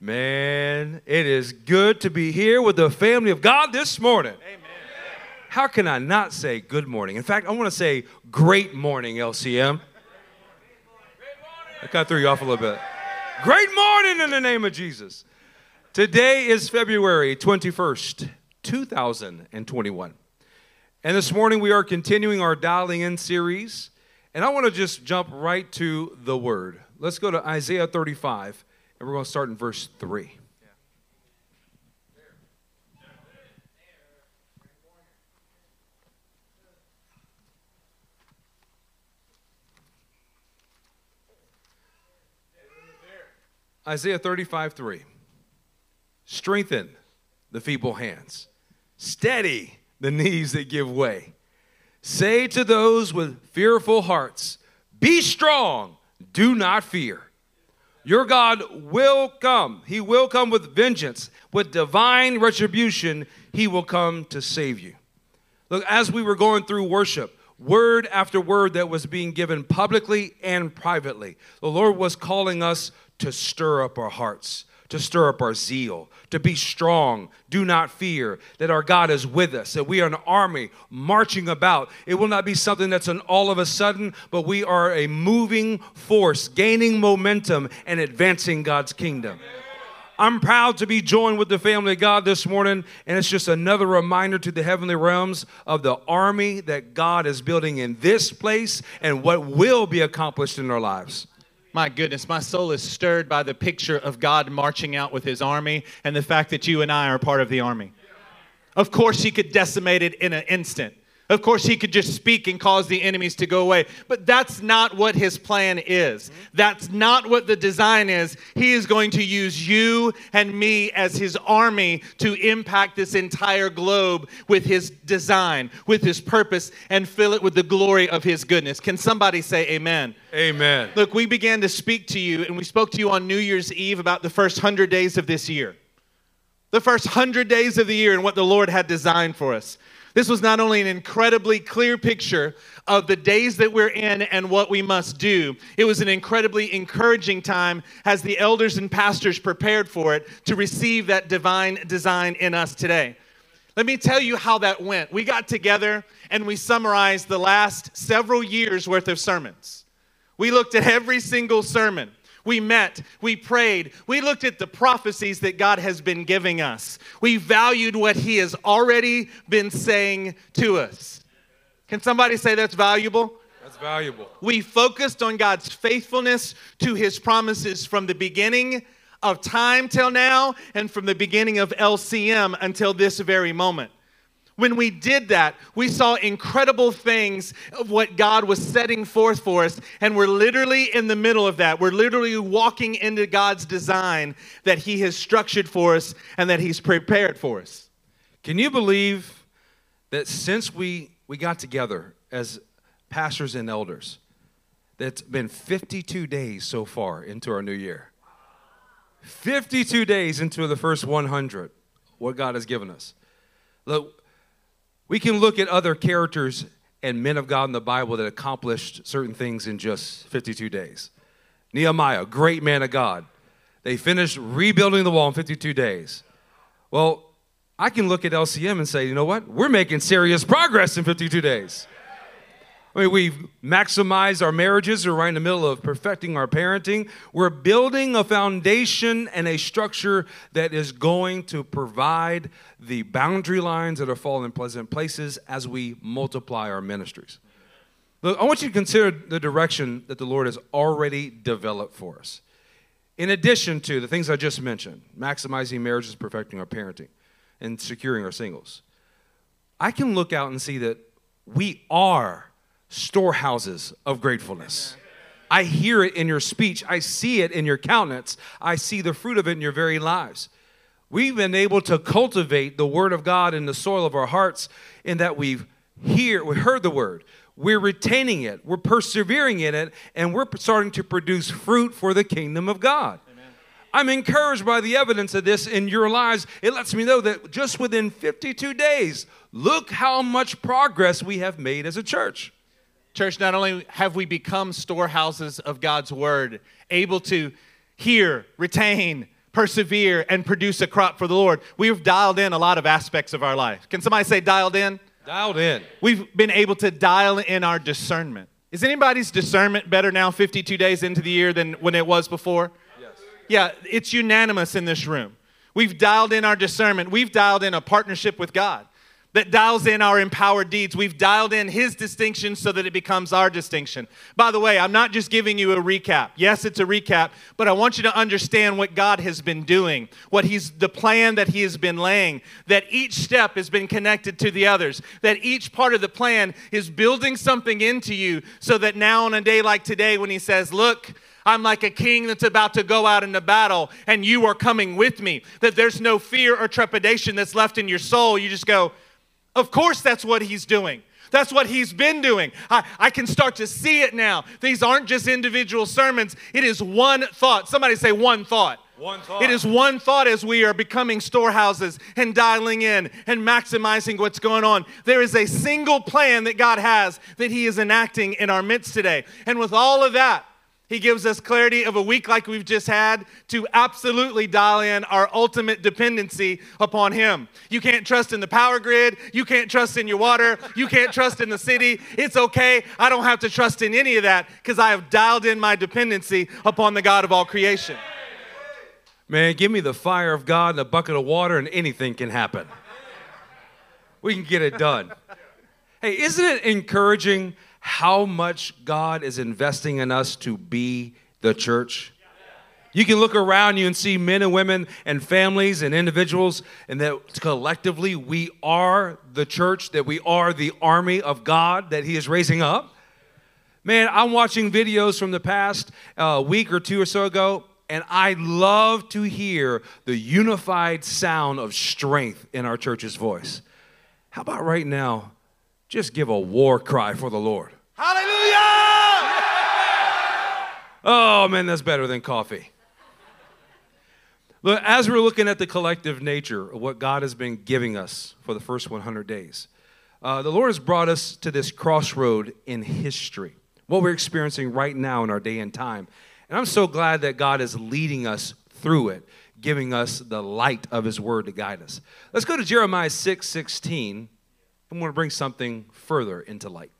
Man, it is good to be here with the family of God this morning. Amen. How can I not say good morning? In fact, I want to say great morning, LCM. I kind of threw you off a little bit. Great morning in the name of Jesus. Today is February 21st, 2021. And this morning we are continuing our dialing in series. And I want to just jump right to the word. Let's go to Isaiah 35, and we're going to start in verse 3. Isaiah 35, 3. Strengthen the feeble hands, steady the knees that give way. Say to those with fearful hearts, Be strong, do not fear. Your God will come. He will come with vengeance, with divine retribution. He will come to save you. Look, as we were going through worship, word after word that was being given publicly and privately, the Lord was calling us to stir up our hearts, to stir up our zeal, to be strong, do not fear, that our God is with us, that we are an army marching about. It will not be something that's an all of a sudden, but we are a moving force, gaining momentum and advancing God's kingdom. I'm proud to be joined with the family of God this morning, and it's just another reminder to the heavenly realms of the army that God is building in this place and what will be accomplished in our lives. My goodness, my soul is stirred by the picture of God marching out with his army and the fact that you and I are part of the army. Of course, he could decimate it in an instant. Of course, he could just speak and cause the enemies to go away. But that's not what his plan is. That's not what the design is. He is going to use you and me as his army to impact this entire globe with his design, with his purpose, and fill it with the glory of his goodness. Can somebody say amen? Amen. Look, we began to speak to you, and we spoke to you on New Year's Eve about the first hundred days of this year. The first hundred days of the year and what the Lord had designed for us. This was not only an incredibly clear picture of the days that we're in and what we must do, it was an incredibly encouraging time as the elders and pastors prepared for it to receive that divine design in us today. Let me tell you how that went. We got together and we summarized the last several years worth of sermons. We looked at every single sermon. We met, we prayed, we looked at the prophecies that God has been giving us. We valued what He has already been saying to us. Can somebody say that's valuable? That's valuable. We focused on God's faithfulness to His promises from the beginning of time till now and from the beginning of LCM until this very moment. When we did that, we saw incredible things of what God was setting forth for us, and we're literally in the middle of that. We're literally walking into God's design that He has structured for us and that He's prepared for us. Can you believe that since we, we got together as pastors and elders, that's been 52 days so far into our new year? 52 days into the first 100, what God has given us. Look, we can look at other characters and men of God in the Bible that accomplished certain things in just 52 days. Nehemiah, great man of God. They finished rebuilding the wall in 52 days. Well, I can look at LCM and say, you know what? We're making serious progress in 52 days. I mean, we've maximized our marriages. We're right in the middle of perfecting our parenting. We're building a foundation and a structure that is going to provide the boundary lines that are falling in pleasant places as we multiply our ministries. Look, I want you to consider the direction that the Lord has already developed for us. In addition to the things I just mentioned, maximizing marriages, perfecting our parenting, and securing our singles, I can look out and see that we are storehouses of gratefulness. I hear it in your speech. I see it in your countenance. I see the fruit of it in your very lives. We've been able to cultivate the word of God in the soil of our hearts in that we've hear, we heard the word. We're retaining it. We're persevering in it, and we're starting to produce fruit for the kingdom of God. I'm encouraged by the evidence of this in your lives. It lets me know that just within 52 days, look how much progress we have made as a church. Church, not only have we become storehouses of God's word, able to hear, retain, persevere, and produce a crop for the Lord, we've dialed in a lot of aspects of our life. Can somebody say dialed in? Dialed in. We've been able to dial in our discernment. Is anybody's discernment better now, 52 days into the year, than when it was before? Yes. Yeah, it's unanimous in this room. We've dialed in our discernment. We've dialed in a partnership with God that dials in our empowered deeds. We've dialed in His distinction so that it becomes our distinction. By the way, I'm not just giving you a recap. Yes, it's a recap, but I want you to understand what God has been doing, what He's the plan that He has been laying, that each step has been connected to the others, that each part of the plan is building something into you so that now on a day like today, when He says, Look, I'm like a king that's about to go out into battle, and you are coming with me. That there's no fear or trepidation that's left in your soul. You just go, of course, that's what he's doing. That's what he's been doing. I, I can start to see it now. These aren't just individual sermons, it is one thought. Somebody say one thought. One thought. It is one thought as we are becoming storehouses and dialing in and maximizing what's going on. There is a single plan that God has that He is enacting in our midst today. And with all of that, he gives us clarity of a week like we've just had to absolutely dial in our ultimate dependency upon Him. You can't trust in the power grid. You can't trust in your water. You can't trust in the city. It's okay. I don't have to trust in any of that because I have dialed in my dependency upon the God of all creation. Man, give me the fire of God and a bucket of water, and anything can happen. We can get it done. Hey, isn't it encouraging how much God is investing in us to be the church? You can look around you and see men and women and families and individuals, and that collectively we are the church, that we are the army of God that He is raising up. Man, I'm watching videos from the past uh, week or two or so ago, and I love to hear the unified sound of strength in our church's voice. How about right now, just give a war cry for the Lord? Hallelujah! Oh man, that's better than coffee. Look, as we're looking at the collective nature of what God has been giving us for the first 100 days, uh, the Lord has brought us to this crossroad in history, what we're experiencing right now in our day and time. And I'm so glad that God is leading us through it, giving us the light of His Word to guide us. Let's go to Jeremiah 6 16. I'm going to bring something further into light.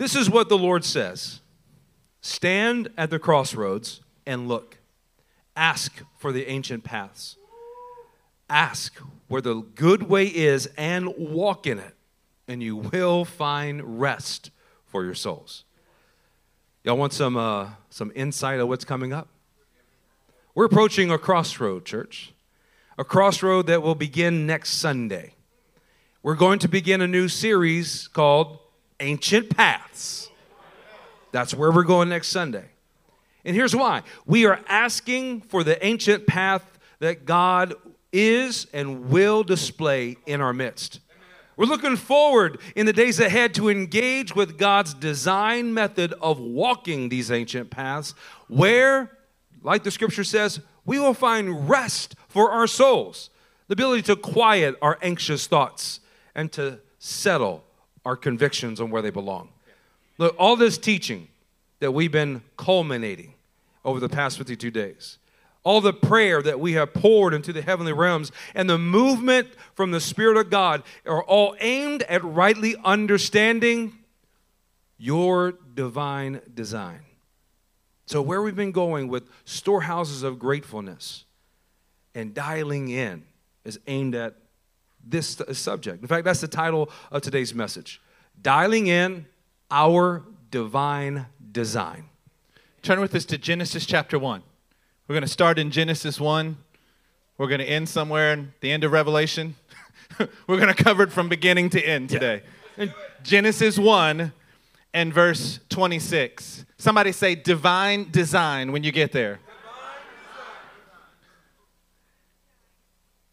This is what the Lord says Stand at the crossroads and look. Ask for the ancient paths. Ask where the good way is and walk in it, and you will find rest for your souls. Y'all want some, uh, some insight of what's coming up? We're approaching a crossroad, church, a crossroad that will begin next Sunday. We're going to begin a new series called Ancient Paths. That's where we're going next Sunday. And here's why we are asking for the ancient path that God is and will display in our midst. We're looking forward in the days ahead to engage with God's design method of walking these ancient paths, where, like the scripture says, we will find rest for our souls, the ability to quiet our anxious thoughts and to settle our convictions on where they belong. Look, all this teaching that we've been culminating over the past 52 days, all the prayer that we have poured into the heavenly realms, and the movement from the Spirit of God are all aimed at rightly understanding your divine design. So, where we've been going with storehouses of gratefulness and dialing in is aimed at this subject. In fact, that's the title of today's message Dialing in Our Divine Design. Turn with us to Genesis chapter 1. We're going to start in Genesis 1. We're going to end somewhere in the end of Revelation. We're going to cover it from beginning to end today. Yeah. Genesis 1 and verse 26. Somebody say divine design when you get there.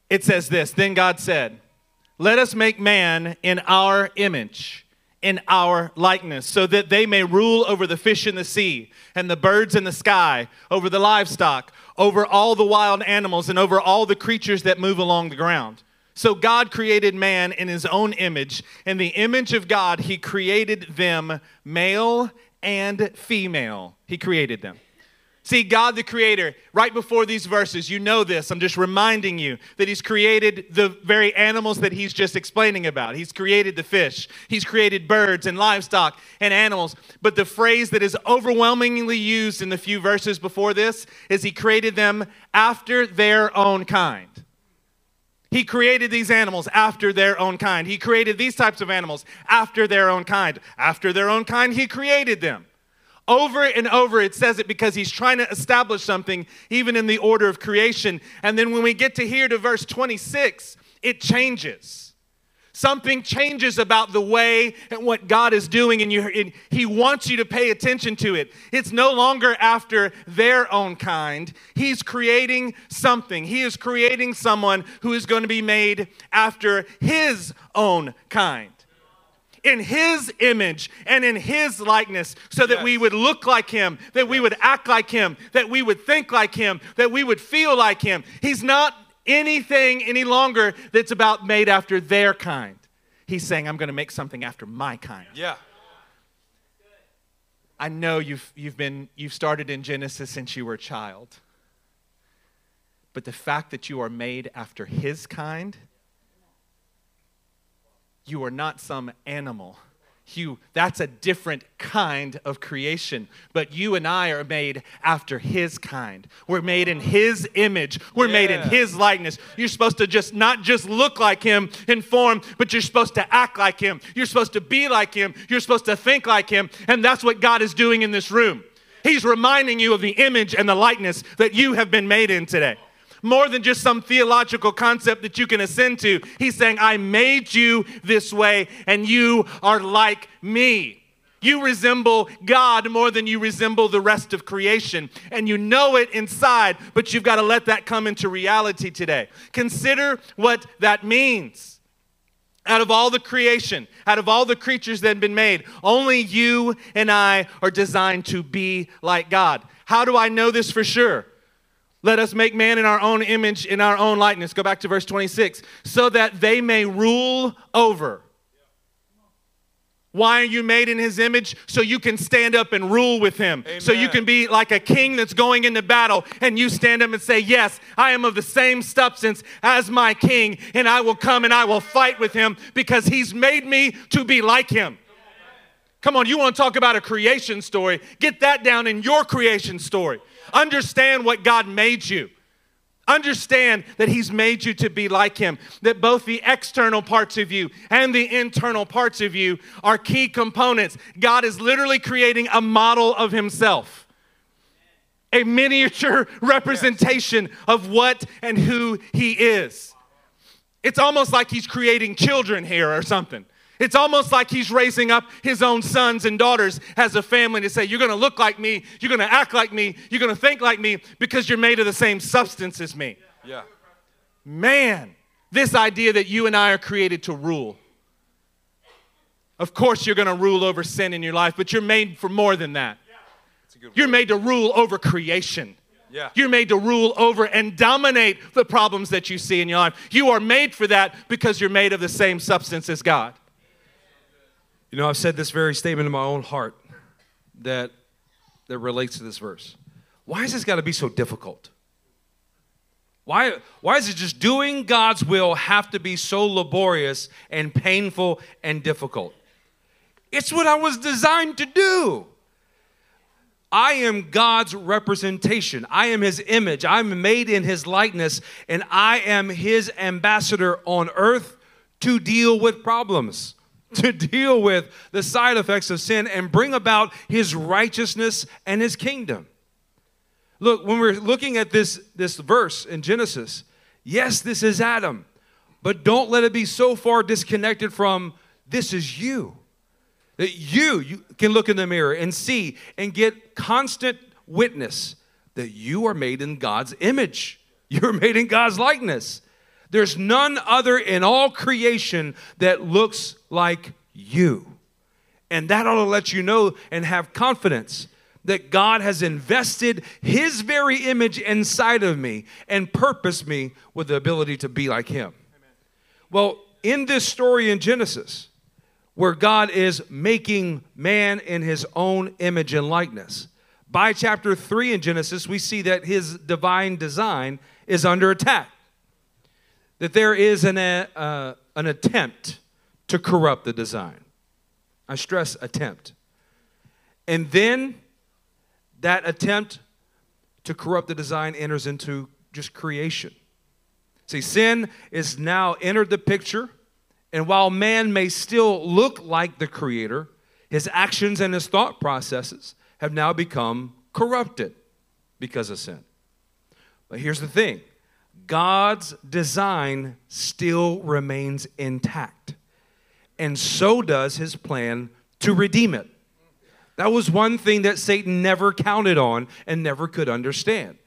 It says this Then God said, Let us make man in our image, in our likeness, so that they may rule over the fish in the sea, and the birds in the sky, over the livestock, over all the wild animals, and over all the creatures that move along the ground. So God created man in his own image. In the image of God, he created them male and female. He created them. See, God the Creator, right before these verses, you know this. I'm just reminding you that He's created the very animals that He's just explaining about. He's created the fish, He's created birds and livestock and animals. But the phrase that is overwhelmingly used in the few verses before this is He created them after their own kind. He created these animals after their own kind. He created these types of animals after their own kind. After their own kind, He created them. Over and over, it says it because he's trying to establish something, even in the order of creation. And then when we get to here to verse 26, it changes. Something changes about the way and what God is doing, and, you, and He wants you to pay attention to it. It's no longer after their own kind. He's creating something. He is creating someone who is going to be made after His own kind in his image and in his likeness so that yes. we would look like him, that we would act like him, that we would think like him, that we would feel like him. He's not anything any longer that's about made after their kind. He's saying, I'm going to make something after my kind. Yeah. I know you've, you've, been, you've started in Genesis since you were a child. But the fact that you are made after his kind you are not some animal. You, that's a different kind of creation. But you and I are made after his kind. We're made in his image. We're yeah. made in his likeness. You're supposed to just not just look like him in form, but you're supposed to act like him. You're supposed to be like him. You're supposed to think like him. And that's what God is doing in this room. He's reminding you of the image and the likeness that you have been made in today more than just some theological concept that you can ascend to. He's saying, I made you this way, and you are like me. You resemble God more than you resemble the rest of creation. And you know it inside, but you've got to let that come into reality today. Consider what that means. Out of all the creation, out of all the creatures that have been made, only you and I are designed to be like God. How do I know this for sure? Let us make man in our own image, in our own likeness. Go back to verse 26. So that they may rule over. Why are you made in his image? So you can stand up and rule with him. Amen. So you can be like a king that's going into battle and you stand up and say, Yes, I am of the same substance as my king, and I will come and I will fight with him because he's made me to be like him. Come on, you want to talk about a creation story? Get that down in your creation story. Understand what God made you. Understand that He's made you to be like Him, that both the external parts of you and the internal parts of you are key components. God is literally creating a model of Himself, a miniature representation of what and who He is. It's almost like He's creating children here or something. It's almost like he's raising up his own sons and daughters as a family to say, You're going to look like me, you're going to act like me, you're going to think like me because you're made of the same substance as me. Yeah. Man, this idea that you and I are created to rule. Of course, you're going to rule over sin in your life, but you're made for more than that. You're made to rule over creation. Yeah. You're made to rule over and dominate the problems that you see in your life. You are made for that because you're made of the same substance as God. You know, I've said this very statement in my own heart that, that relates to this verse. Why has this got to be so difficult? Why, why is it just doing God's will have to be so laborious and painful and difficult? It's what I was designed to do. I am God's representation. I am His image. I'm made in His likeness, and I am His ambassador on earth to deal with problems. To deal with the side effects of sin and bring about his righteousness and his kingdom. Look, when we're looking at this, this verse in Genesis, yes, this is Adam, but don't let it be so far disconnected from this is you. That you, you can look in the mirror and see and get constant witness that you are made in God's image. You're made in God's likeness. There's none other in all creation that looks like you. And that ought to let you know and have confidence that God has invested His very image inside of me and purposed me with the ability to be like Him. Well, in this story in Genesis, where God is making man in his own image and likeness, by chapter 3 in Genesis, we see that his divine design is under attack. That there is an, uh, an attempt to corrupt the design. I stress attempt. And then that attempt to corrupt the design enters into just creation. See, sin is now entered the picture, and while man may still look like the creator, his actions and his thought processes have now become corrupted because of sin. But here's the thing God's design still remains intact, and so does his plan to redeem it. That was one thing that Satan never counted on and never could understand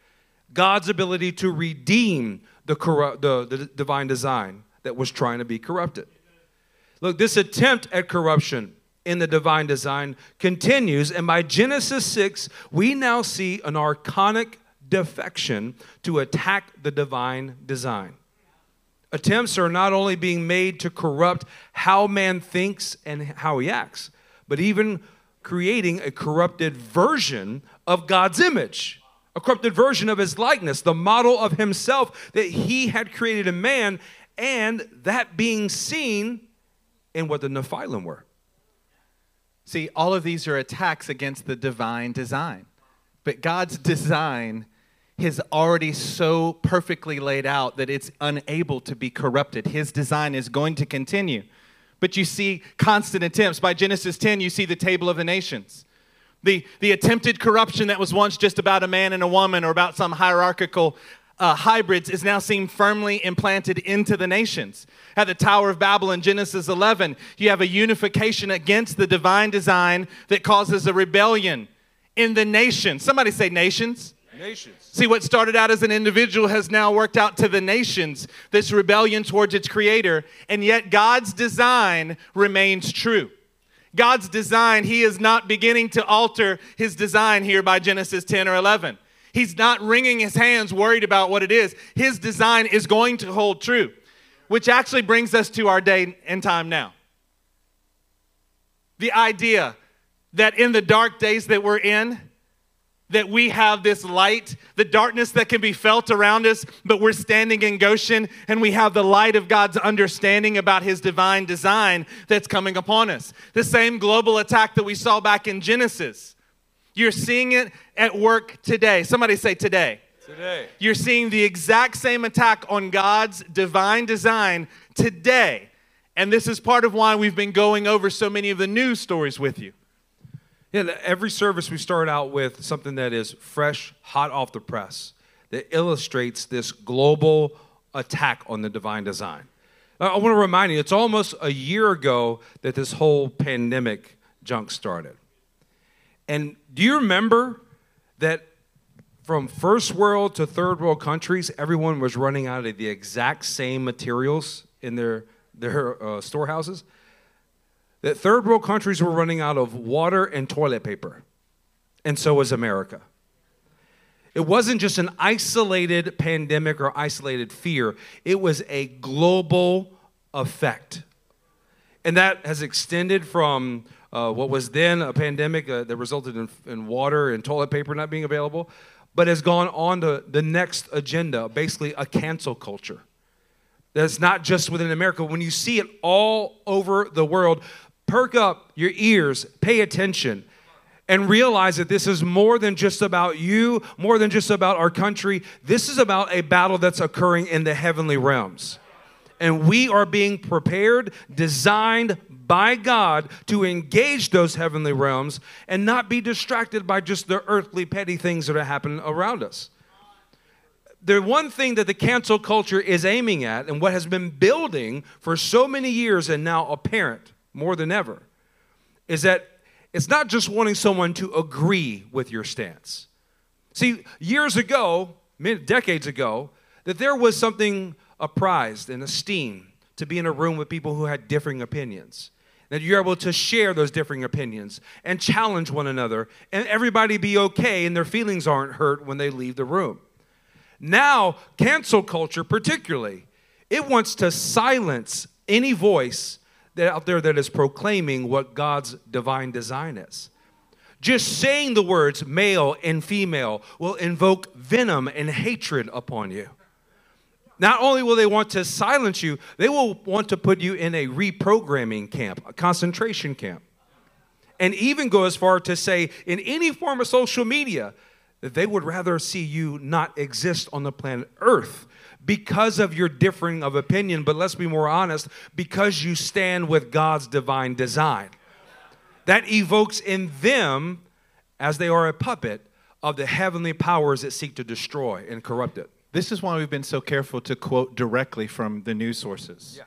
God's ability to redeem the, corrupt, the, the divine design that was trying to be corrupted. Look, this attempt at corruption in the divine design continues, and by Genesis 6, we now see an archonic defection to attack the divine design. Attempts are not only being made to corrupt how man thinks and how he acts, but even creating a corrupted version of God's image, a corrupted version of his likeness, the model of himself that he had created in man, and that being seen in what the Nephilim were. See, all of these are attacks against the divine design. But God's design is already so perfectly laid out that it's unable to be corrupted. His design is going to continue. But you see constant attempts. By Genesis 10, you see the table of the nations. The, the attempted corruption that was once just about a man and a woman or about some hierarchical uh, hybrids is now seen firmly implanted into the nations. At the Tower of Babel in Genesis 11, you have a unification against the divine design that causes a rebellion in the nations. Somebody say nations. Nations. See, what started out as an individual has now worked out to the nations, this rebellion towards its creator, and yet God's design remains true. God's design, He is not beginning to alter His design here by Genesis 10 or 11. He's not wringing his hands worried about what it is. His design is going to hold true, which actually brings us to our day and time now. The idea that in the dark days that we're in, that we have this light, the darkness that can be felt around us, but we're standing in Goshen and we have the light of God's understanding about his divine design that's coming upon us. The same global attack that we saw back in Genesis you're seeing it at work today. Somebody say today. Today. You're seeing the exact same attack on God's divine design today. And this is part of why we've been going over so many of the news stories with you. Yeah, every service we start out with something that is fresh, hot off the press, that illustrates this global attack on the divine design. I want to remind you, it's almost a year ago that this whole pandemic junk started. And do you remember that from first world to third world countries, everyone was running out of the exact same materials in their, their uh, storehouses? That third world countries were running out of water and toilet paper, and so was America. It wasn't just an isolated pandemic or isolated fear, it was a global effect. And that has extended from uh, what was then a pandemic uh, that resulted in, in water and toilet paper not being available, but has gone on to the next agenda, basically a cancel culture. That's not just within America. When you see it all over the world, perk up your ears, pay attention, and realize that this is more than just about you, more than just about our country. This is about a battle that's occurring in the heavenly realms. And we are being prepared, designed by God to engage those heavenly realms and not be distracted by just the earthly petty things that are happening around us. The one thing that the cancel culture is aiming at and what has been building for so many years and now apparent more than ever is that it's not just wanting someone to agree with your stance. See, years ago, decades ago, that there was something apprised and esteemed to be in a room with people who had differing opinions that you're able to share those differing opinions and challenge one another, and everybody be okay and their feelings aren't hurt when they leave the room. Now, cancel culture, particularly, it wants to silence any voice out there that is proclaiming what God's divine design is. Just saying the words male and female will invoke venom and hatred upon you. Not only will they want to silence you, they will want to put you in a reprogramming camp, a concentration camp. And even go as far to say, in any form of social media, that they would rather see you not exist on the planet Earth because of your differing of opinion, but let's be more honest, because you stand with God's divine design. That evokes in them, as they are a puppet, of the heavenly powers that seek to destroy and corrupt it. This is why we've been so careful to quote directly from the news sources. Yeah.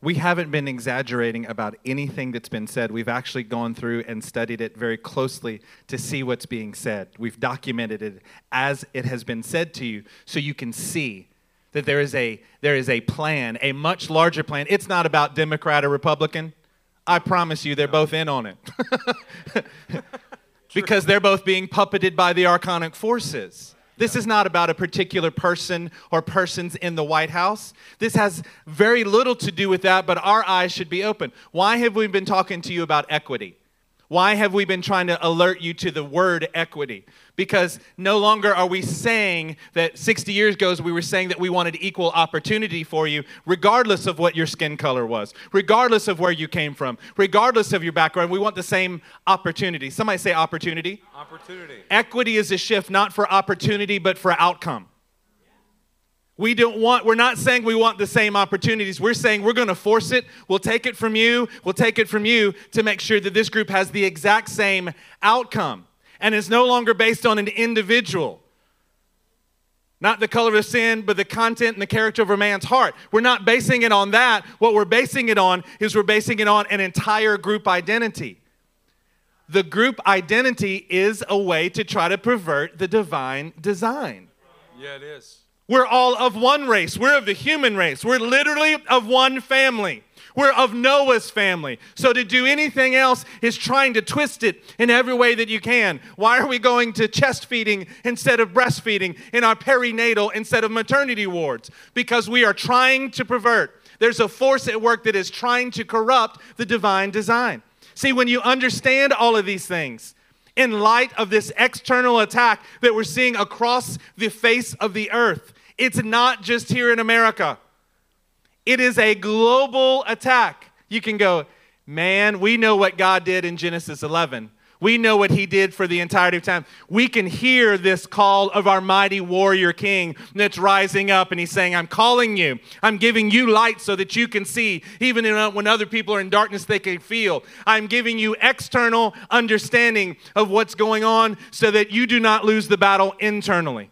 We haven't been exaggerating about anything that's been said. We've actually gone through and studied it very closely to see what's being said. We've documented it as it has been said to you so you can see that there is a there is a plan, a much larger plan. It's not about Democrat or Republican. I promise you they're both in on it. because they're both being puppeted by the archonic forces. This is not about a particular person or persons in the White House. This has very little to do with that, but our eyes should be open. Why have we been talking to you about equity? Why have we been trying to alert you to the word equity? Because no longer are we saying that 60 years ago we were saying that we wanted equal opportunity for you, regardless of what your skin color was, regardless of where you came from, regardless of your background. We want the same opportunity. Somebody say opportunity. Opportunity. Equity is a shift not for opportunity, but for outcome. We don't want, we're not saying we want the same opportunities. We're saying we're going to force it. We'll take it from you. We'll take it from you to make sure that this group has the exact same outcome. And it's no longer based on an individual. Not the color of sin, but the content and the character of a man's heart. We're not basing it on that. What we're basing it on is we're basing it on an entire group identity. The group identity is a way to try to pervert the divine design. Yeah, it is. We're all of one race. We're of the human race. We're literally of one family. We're of Noah's family. So to do anything else is trying to twist it in every way that you can. Why are we going to chest feeding instead of breastfeeding in our perinatal instead of maternity wards? Because we are trying to pervert. There's a force at work that is trying to corrupt the divine design. See, when you understand all of these things, in light of this external attack that we're seeing across the face of the earth, it's not just here in America, it is a global attack. You can go, man, we know what God did in Genesis 11. We know what he did for the entirety of time. We can hear this call of our mighty warrior king that's rising up, and he's saying, I'm calling you. I'm giving you light so that you can see. Even uh, when other people are in darkness, they can feel. I'm giving you external understanding of what's going on so that you do not lose the battle internally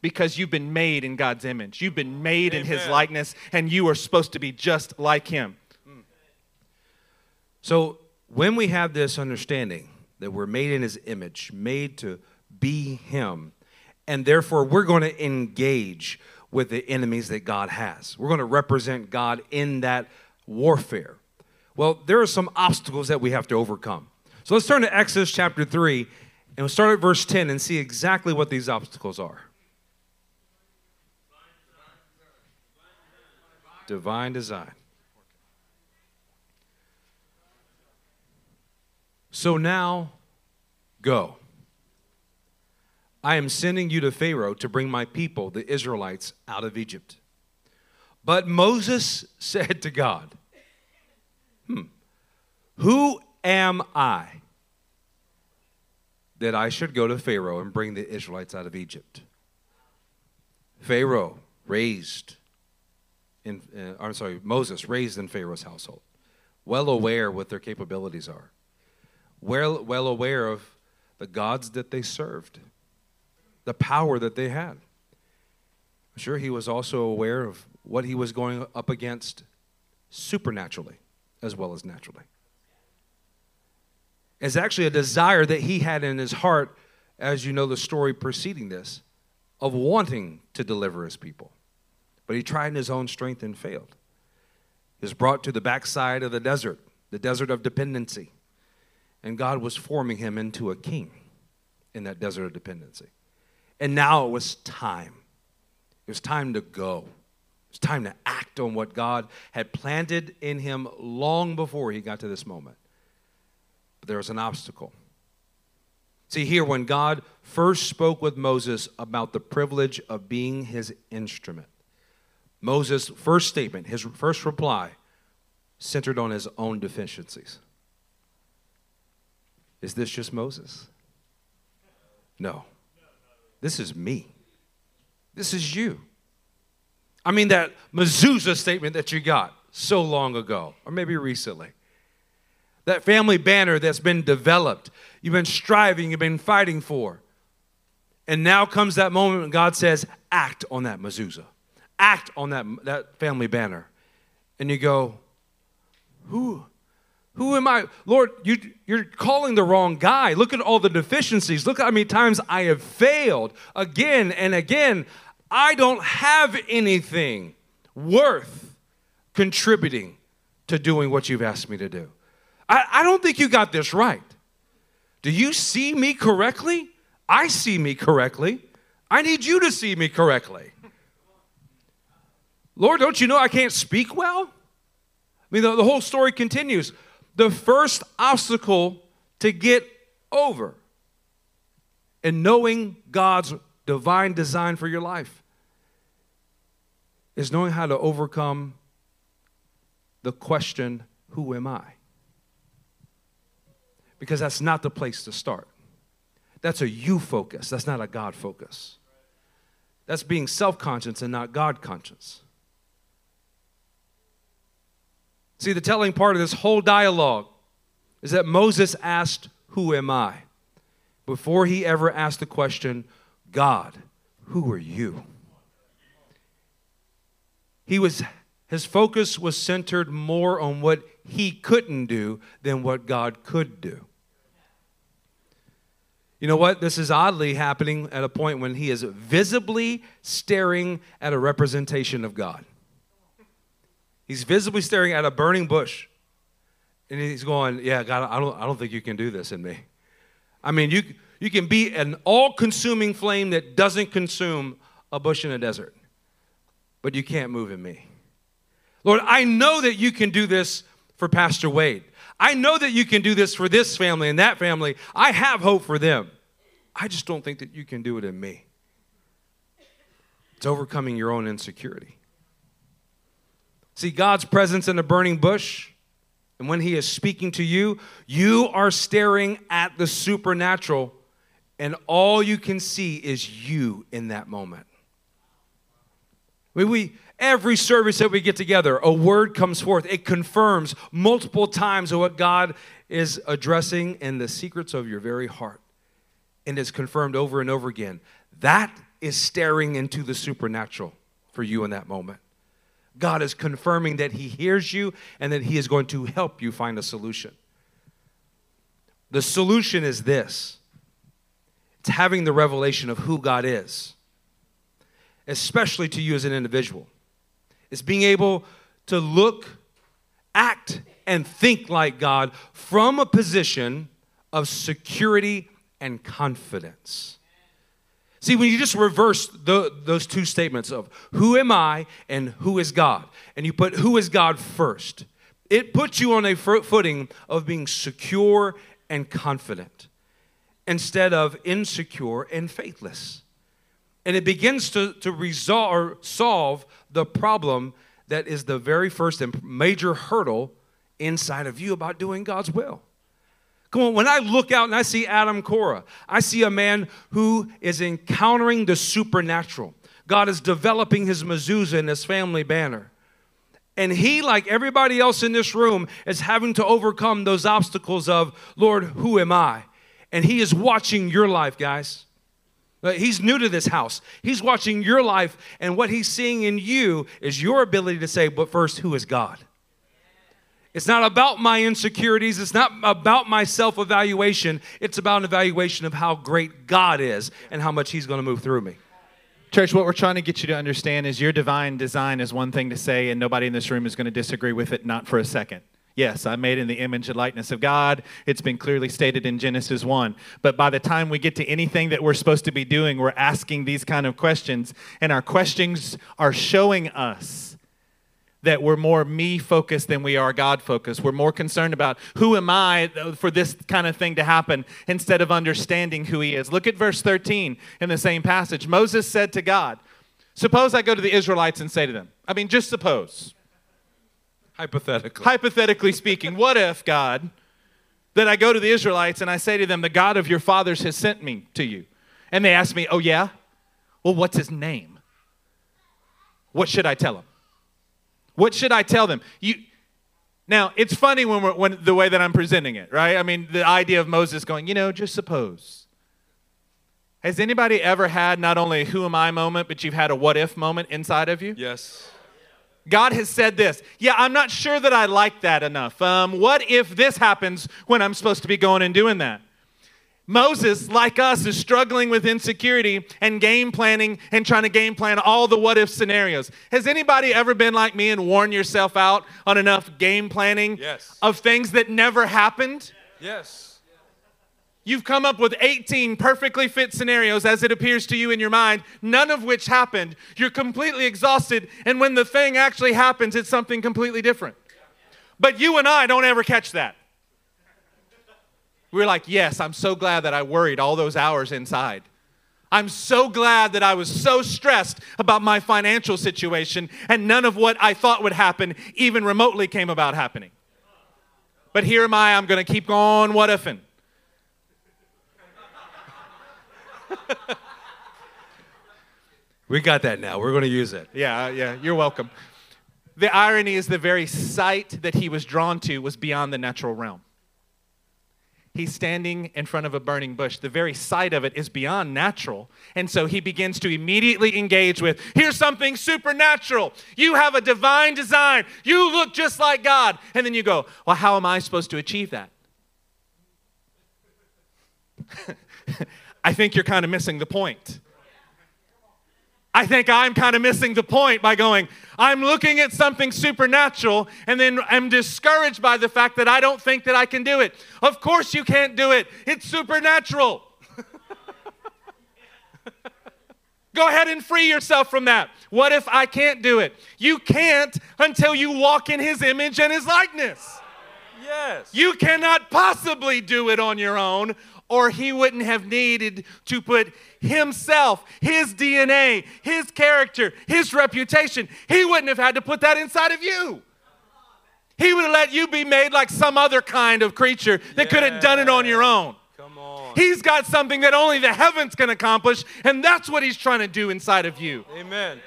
because you've been made in God's image. You've been made Amen. in His likeness, and you are supposed to be just like Him. So, when we have this understanding that we're made in His image, made to be Him, and therefore we're going to engage with the enemies that God has, we're going to represent God in that warfare. Well, there are some obstacles that we have to overcome. So, let's turn to Exodus chapter 3, and we'll start at verse 10 and see exactly what these obstacles are. Divine design. So now, go. I am sending you to Pharaoh to bring my people, the Israelites, out of Egypt. But Moses said to God, Hmm, who am I that I should go to Pharaoh and bring the Israelites out of Egypt? Pharaoh raised in, uh, I'm sorry, Moses raised in Pharaoh's household, well aware what their capabilities are, well, well aware of the gods that they served, the power that they had. I'm sure he was also aware of what he was going up against supernaturally as well as naturally. It's actually a desire that he had in his heart, as you know the story preceding this, of wanting to deliver his people. But he tried in his own strength and failed. He was brought to the backside of the desert, the desert of dependency. And God was forming him into a king in that desert of dependency. And now it was time. It was time to go. It's time to act on what God had planted in him long before he got to this moment. But there was an obstacle. See, here, when God first spoke with Moses about the privilege of being his instrument, Moses' first statement, his first reply, centered on his own deficiencies. Is this just Moses? No. This is me. This is you. I mean, that mezuzah statement that you got so long ago, or maybe recently. That family banner that's been developed, you've been striving, you've been fighting for. And now comes that moment when God says, act on that mezuzah, act on that, that family banner. And you go, who, who am I? Lord, you, you're calling the wrong guy. Look at all the deficiencies. Look at how many times I have failed again and again. I don't have anything worth contributing to doing what you've asked me to do. I, I don't think you got this right. Do you see me correctly? I see me correctly. I need you to see me correctly. Lord, don't you know I can't speak well? I mean, the, the whole story continues. The first obstacle to get over and knowing God's divine design for your life is knowing how to overcome the question, Who am I? Because that's not the place to start. That's a you focus, that's not a God focus. That's being self conscious and not God conscious. See, the telling part of this whole dialogue is that Moses asked, Who am I? before he ever asked the question, God, who are you? He was his focus was centered more on what he couldn't do than what God could do. You know what? This is oddly happening at a point when he is visibly staring at a representation of God. He's visibly staring at a burning bush. And he's going, Yeah, God, I don't, I don't think you can do this in me. I mean, you, you can be an all consuming flame that doesn't consume a bush in a desert, but you can't move in me. Lord, I know that you can do this for Pastor Wade. I know that you can do this for this family and that family. I have hope for them. I just don't think that you can do it in me. It's overcoming your own insecurity. See, God's presence in the burning bush, and when He is speaking to you, you are staring at the supernatural, and all you can see is you in that moment. We, we every service that we get together, a word comes forth. It confirms multiple times what God is addressing in the secrets of your very heart. And it's confirmed over and over again. That is staring into the supernatural for you in that moment. God is confirming that He hears you and that He is going to help you find a solution. The solution is this it's having the revelation of who God is, especially to you as an individual. It's being able to look, act, and think like God from a position of security and confidence. See, when you just reverse the, those two statements of who am I and who is God, and you put who is God first, it puts you on a footing of being secure and confident instead of insecure and faithless. And it begins to, to resolve or solve the problem that is the very first and major hurdle inside of you about doing God's will. Come on, when I look out and I see Adam Cora, I see a man who is encountering the supernatural. God is developing his mezuzah and his family banner. And he, like everybody else in this room, is having to overcome those obstacles of, Lord, who am I? And he is watching your life, guys. He's new to this house. He's watching your life, and what he's seeing in you is your ability to say, but first, who is God? It's not about my insecurities. It's not about my self evaluation. It's about an evaluation of how great God is and how much He's going to move through me. Church, what we're trying to get you to understand is your divine design is one thing to say, and nobody in this room is going to disagree with it, not for a second. Yes, I'm made in the image and likeness of God. It's been clearly stated in Genesis 1. But by the time we get to anything that we're supposed to be doing, we're asking these kind of questions, and our questions are showing us that we're more me focused than we are God focused. We're more concerned about who am I for this kind of thing to happen instead of understanding who He is. Look at verse 13 in the same passage. Moses said to God, Suppose I go to the Israelites and say to them, I mean, just suppose Hypothetically. hypothetically speaking, what if, God, that I go to the Israelites and I say to them, The God of your fathers has sent me to you? And they ask me, Oh, yeah? Well, what's his name? What should I tell them? What should I tell them? You, now, it's funny when, we're, when the way that I'm presenting it, right? I mean, the idea of Moses going, you know, just suppose. Has anybody ever had not only a who am I moment, but you've had a what if moment inside of you? yes. God has said this. Yeah, I'm not sure that I like that enough. Um, what if this happens when I'm supposed to be going and doing that? Moses, like us, is struggling with insecurity and game planning and trying to game plan all the what if scenarios. Has anybody ever been like me and worn yourself out on enough game planning Yes. of things that never happened? Yes. You've come up with 18 perfectly fit scenarios as it appears to you in your mind, none of which happened. You're completely exhausted, and when the thing actually happens, it's something completely different. But you and I don't ever catch that. We're like, yes, I'm so glad that I worried all those hours inside. I'm so glad that I was so stressed about my financial situation, and none of what I thought would happen even remotely came about happening. But here am I, I'm going to keep on what ifing. We got that now. We're going to use it. Yeah, uh, yeah, you're welcome. The irony is the very sight that he was drawn to was beyond the natural realm. He's standing in front of a burning bush. The very sight of it is beyond natural. And so he begins to immediately engage with here's something supernatural. You have a divine design. You look just like God. And then you go, well, how am I supposed to achieve that? I think you're kind of missing the point. I think I'm kind of missing the point by going, I'm looking at something supernatural and then I'm discouraged by the fact that I don't think that I can do it. Of course, you can't do it, it's supernatural. Go ahead and free yourself from that. What if I can't do it? You can't until you walk in His image and His likeness. Yes. You cannot possibly do it on your own, or he wouldn't have needed to put himself, his DNA, his character, his reputation, he wouldn't have had to put that inside of you. He would have let you be made like some other kind of creature that could have done it on your own. Come on. He's got something that only the heavens can accomplish, and that's what he's trying to do inside of you. Amen.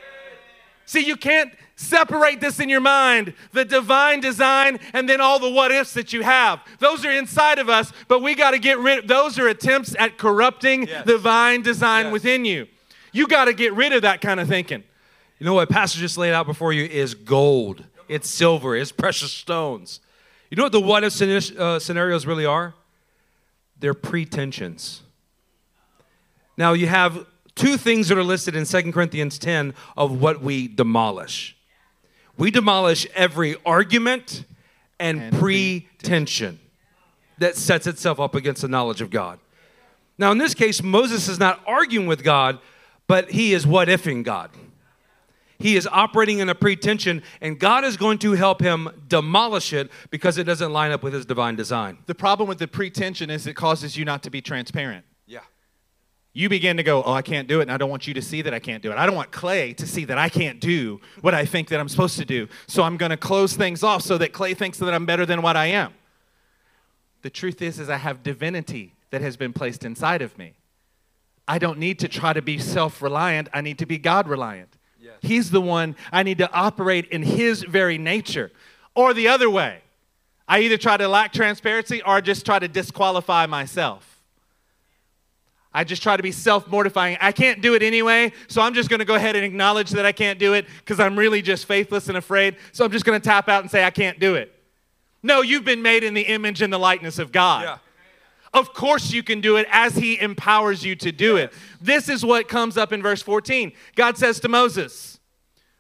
See, you can't separate this in your mind the divine design and then all the what ifs that you have. Those are inside of us, but we got to get rid of those are attempts at corrupting Yes. the divine design Yes. within you. You got to get rid of that kind of thinking. You know what Pastor just laid out before you is gold. It's silver. It's precious stones. You know what the what if uh, scenarios really are? They're pretensions. Now you have two things that are listed in 2 Corinthians 10 of what we demolish. We demolish every argument and, And pretension that sets itself up against the knowledge of God. Now, in this case, Moses is not arguing with God, but he is what ifing God. He is operating in a pretension, and God is going to help him demolish it because it doesn't line up with his divine design. The problem with the pretension is it causes you not to be transparent. You begin to go, Oh, I can't do it, and I don't want you to see that I can't do it. I don't want Clay to see that I can't do what I think that I'm supposed to do. So I'm going to close things off so that Clay thinks that I'm better than what I am. The truth is, is I have divinity that has been placed inside of me. I don't need to try to be self-reliant. I need to be God-reliant. Yes. He's the one I need to operate in his very nature. Or the other way. I either try to lack transparency or just try to disqualify myself. I just try to be self mortifying. I can't do it anyway, so I'm just going to go ahead and acknowledge that I can't do it because I'm really just faithless and afraid. So I'm just going to tap out and say, I can't do it. No, you've been made in the image and the likeness of God. Yeah. Of course, you can do it as He empowers you to do it. This is what comes up in verse 14. God says to Moses,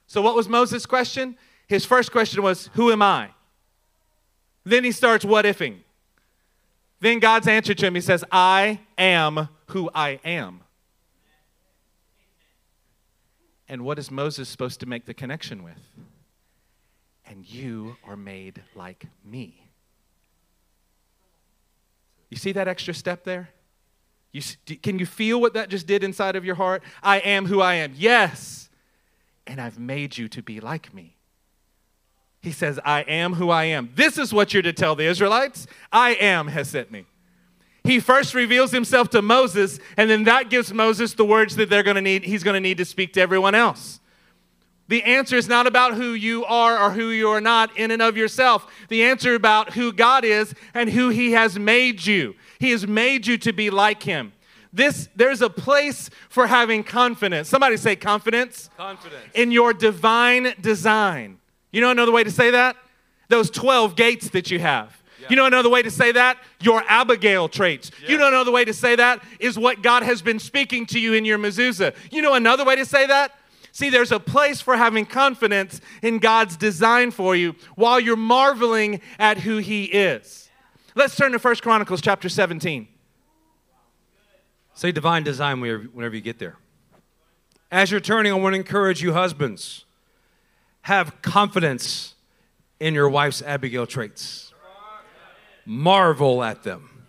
So, what was Moses' question? His first question was, Who am I? Then he starts what ifing. Then God's answer to him, he says, I am who I am. And what is Moses supposed to make the connection with? And you are made like me. You see that extra step there? You, can you feel what that just did inside of your heart? I am who I am. Yes. And I've made you to be like me. He says, I am who I am. This is what you're to tell the Israelites I am has sent me. He first reveals himself to Moses, and then that gives Moses the words that they're going to need, he's going to need to speak to everyone else. The answer is not about who you are or who you are not in and of yourself. The answer about who God is and who he has made you. He has made you to be like him. This there's a place for having confidence. Somebody say confidence. Confidence. In your divine design. You know another way to say that? Those 12 gates that you have. Yeah. You know another way to say that? Your Abigail traits. Yeah. You know another way to say that is what God has been speaking to you in your mezuzah. You know another way to say that? See, there's a place for having confidence in God's design for you while you're marveling at who He is. Let's turn to 1 Chronicles chapter 17. Say divine design whenever you get there. As you're turning, I want to encourage you, husbands have confidence in your wife's Abigail traits. Marvel at them.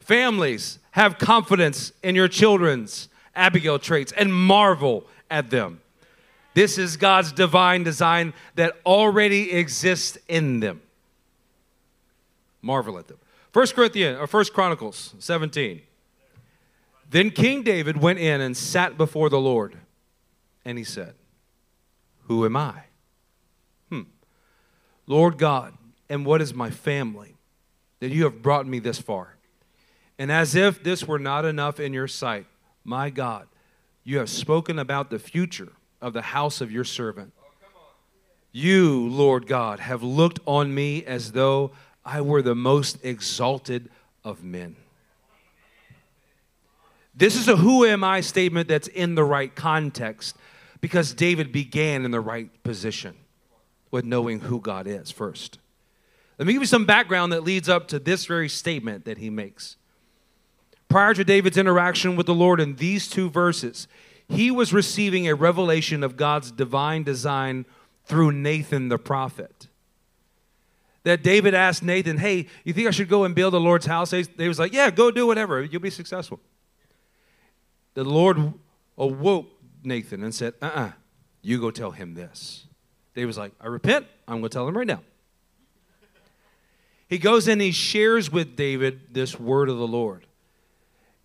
Families, have confidence in your children's Abigail traits and marvel at them. This is God's divine design that already exists in them. Marvel at them. First Corinthians or First Chronicles 17. Then King David went in and sat before the Lord, and he said, who am I? Hmm. Lord God, and what is my family that you have brought me this far? And as if this were not enough in your sight, my God, you have spoken about the future of the house of your servant. You, Lord God, have looked on me as though I were the most exalted of men. This is a who am I statement that's in the right context because David began in the right position with knowing who God is first. Let me give you some background that leads up to this very statement that he makes. Prior to David's interaction with the Lord in these two verses, he was receiving a revelation of God's divine design through Nathan the prophet. That David asked Nathan, Hey, you think I should go and build the Lord's house? They was like, Yeah, go do whatever. You'll be successful. The Lord awoke Nathan and said, uh uh-uh, uh you go tell him this. David was like, I repent. I'm going to tell him right now. He goes and he shares with David this word of the Lord.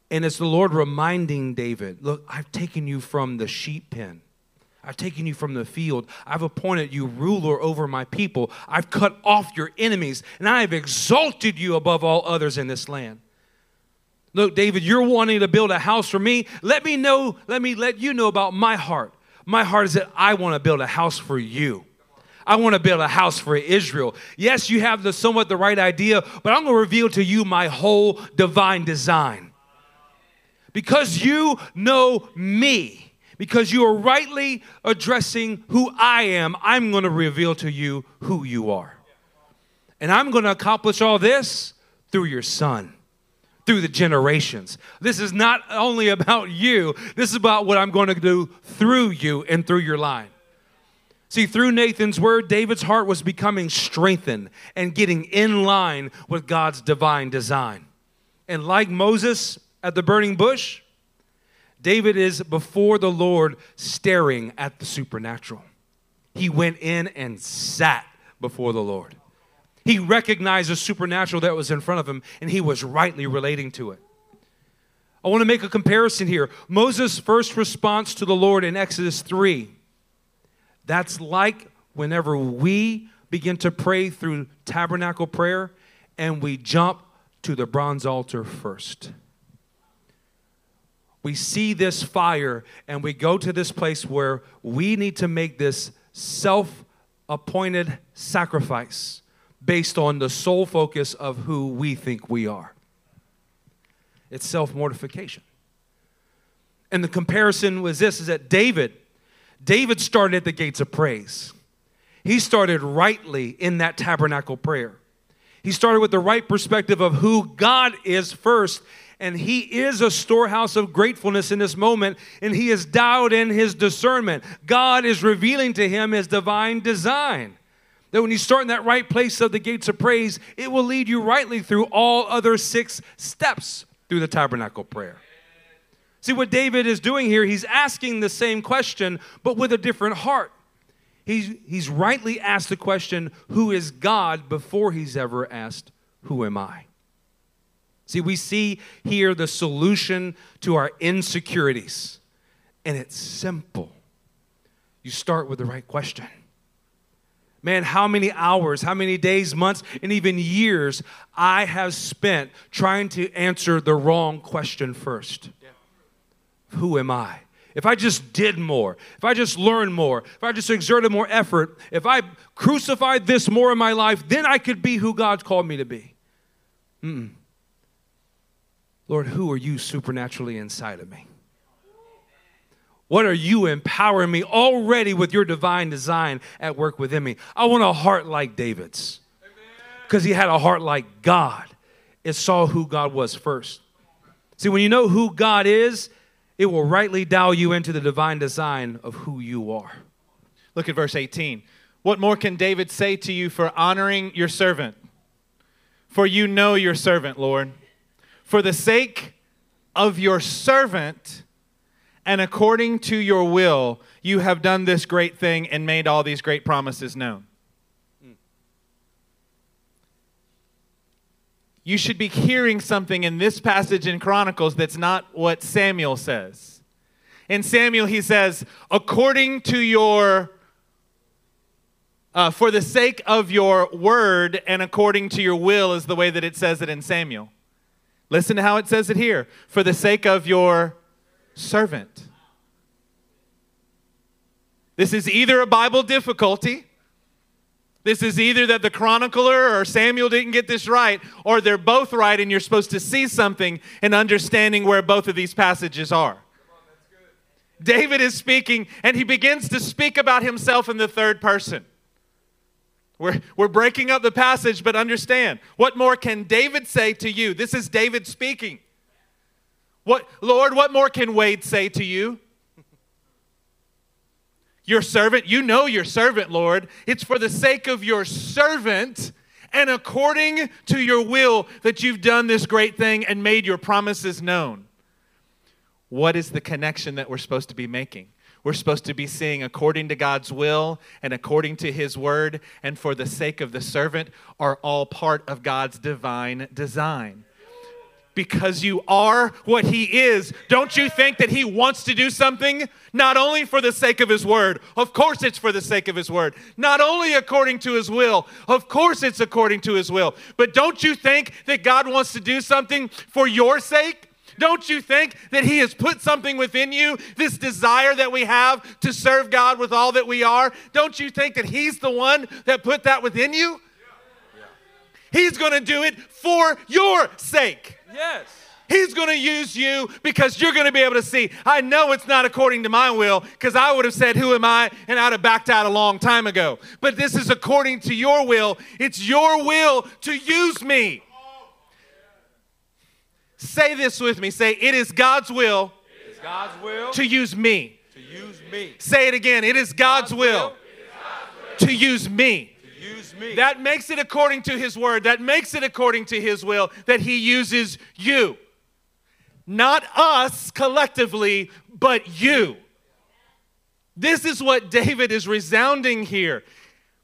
And it's the Lord reminding David, Look, I've taken you from the sheep pen. I've taken you from the field. I've appointed you ruler over my people. I've cut off your enemies, and I have exalted you above all others in this land. Look, David, you're wanting to build a house for me. Let me know, let me let you know about my heart. My heart is that I want to build a house for you. I want to build a house for Israel. Yes, you have the somewhat the right idea, but I'm going to reveal to you my whole divine design. Because you know me, because you are rightly addressing who I am, I'm going to reveal to you who you are. And I'm going to accomplish all this through your son through the generations. This is not only about you, this is about what I'm going to do through you and through your line. See, through Nathan's word, David's heart was becoming strengthened and getting in line with God's divine design. And like Moses at the burning bush, David is before the Lord staring at the supernatural. He went in and sat before the Lord. He recognized the supernatural that was in front of him, and he was rightly relating to it. I want to make a comparison here. Moses' first response to the Lord in Exodus 3. That's like whenever we begin to pray through tabernacle prayer and we jump to the bronze altar first. We see this fire and we go to this place where we need to make this self appointed sacrifice based on the sole focus of who we think we are. It's self mortification. And the comparison was this is that David, David started at the gates of praise. he started rightly in that tabernacle prayer. He started with the right perspective of who God is first. And he is a storehouse of gratefulness in this moment, and he is dialed in his discernment. God is revealing to him his divine design. That when you start in that right place of the gates of praise, it will lead you rightly through all other six steps through the tabernacle prayer. See what David is doing here, he's asking the same question, but with a different heart. He's, he's rightly asked the question, Who is God, before he's ever asked, Who am I? See, we see here the solution to our insecurities, and it's simple. You start with the right question. Man, how many hours, how many days, months, and even years I have spent trying to answer the wrong question first. Yeah. Who am I? if I just did more, if I just learned more, if I just exerted more effort, if I crucified this more in my life, then I could be who God's called me to be. Mm-mm. Lord, who are you supernaturally inside of me? What are you empowering me already with your divine design at work within me? I want a heart like David's because he had a heart like God. It saw who God was first. See, when you know who God is, it will rightly dial you into the divine design of who you are. Look at verse 18. What more can David say to you for honoring your servant? For you know your servant, Lord. For the sake of your servant and according to your will, you have done this great thing and made all these great promises known. you should be hearing something in this passage in Chronicles that's not what Samuel says. In Samuel, he says, according to your, uh, for the sake of your word and according to your will, is the way that it says it in Samuel. Listen to how it says it here for the sake of your servant. This is either a Bible difficulty this is either that the chronicler or Samuel didn't get this right, or they're both right, and you're supposed to see something in understanding where both of these passages are. David is speaking, and he begins to speak about himself in the third person. We're, we're breaking up the passage, but understand what more can David say to you? This is David speaking. What, Lord, what more can Wade say to you? your servant. You know your servant, Lord. It's for the sake of your servant and according to your will that you've done this great thing and made your promises known. What is the connection that we're supposed to be making? We're supposed to be seeing according to God's will and according to his word and for the sake of the servant are all part of God's divine design because you are what He is. Don't you think that He wants to do something? Not only for the sake of His word, of course it's for the sake of His word. Not only according to His will, of course it's according to His will. But don't you think that God wants to do something for your sake? Don't you think that He has put something within you, this desire that we have to serve God with all that we are? Don't you think that He's the one that put that within you? He's going to do it for your sake. Yes. He's going to use you because you're going to be able to see. I know it's not according to my will because I would have said, Who am I? And I'd have backed out a long time ago. But this is according to your will. It's your will to use me. Say this with me. Say, It is God's will, it is God's will to use me. To use me. Say it again. It is God's, God's will, will to use me me. That makes it according to his word. That makes it according to his will that he uses you. Not us collectively, but you. This is what David is resounding here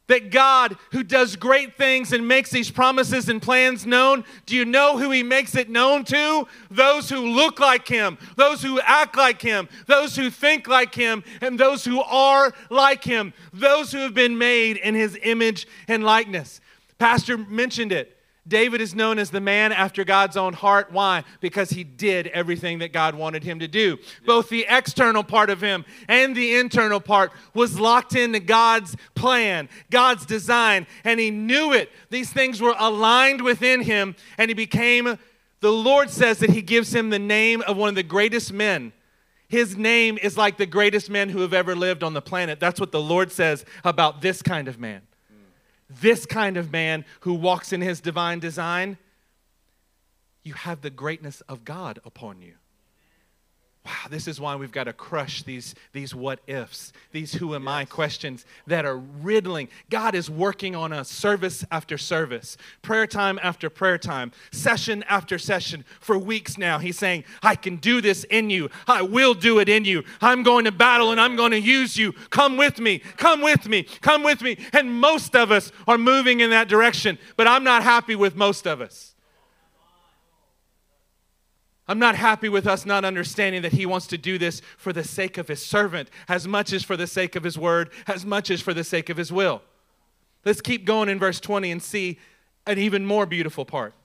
that God, who does great things and makes these promises and plans known, do you know who He makes it known to? Those who look like Him, those who act like Him, those who think like Him, and those who are like Him, those who have been made in His image and likeness. Pastor mentioned it. David is known as the man after God's own heart. Why? Because he did everything that God wanted him to do. Both the external part of him and the internal part was locked into God's plan, God's design, and he knew it. These things were aligned within him, and he became, the Lord says that he gives him the name of one of the greatest men His name is like the greatest men who have ever lived on the planet. That's what the Lord says about this kind of man. This kind of man who walks in his divine design, you have the greatness of God upon you. Wow, this is why we've got to crush these, these what ifs, these who am I questions that are riddling. God is working on us service after service, prayer time after prayer time, session after session for weeks now. He's saying, I can do this in you. I will do it in you. I'm going to battle and I'm going to use you. Come with me. Come with me. Come with me. And most of us are moving in that direction, but I'm not happy with most of us. I'm not happy with us not understanding that He wants to do this for the sake of His servant, as much as for the sake of His word, as much as for the sake of His will. Let's keep going in verse 20 and see an even more beautiful part.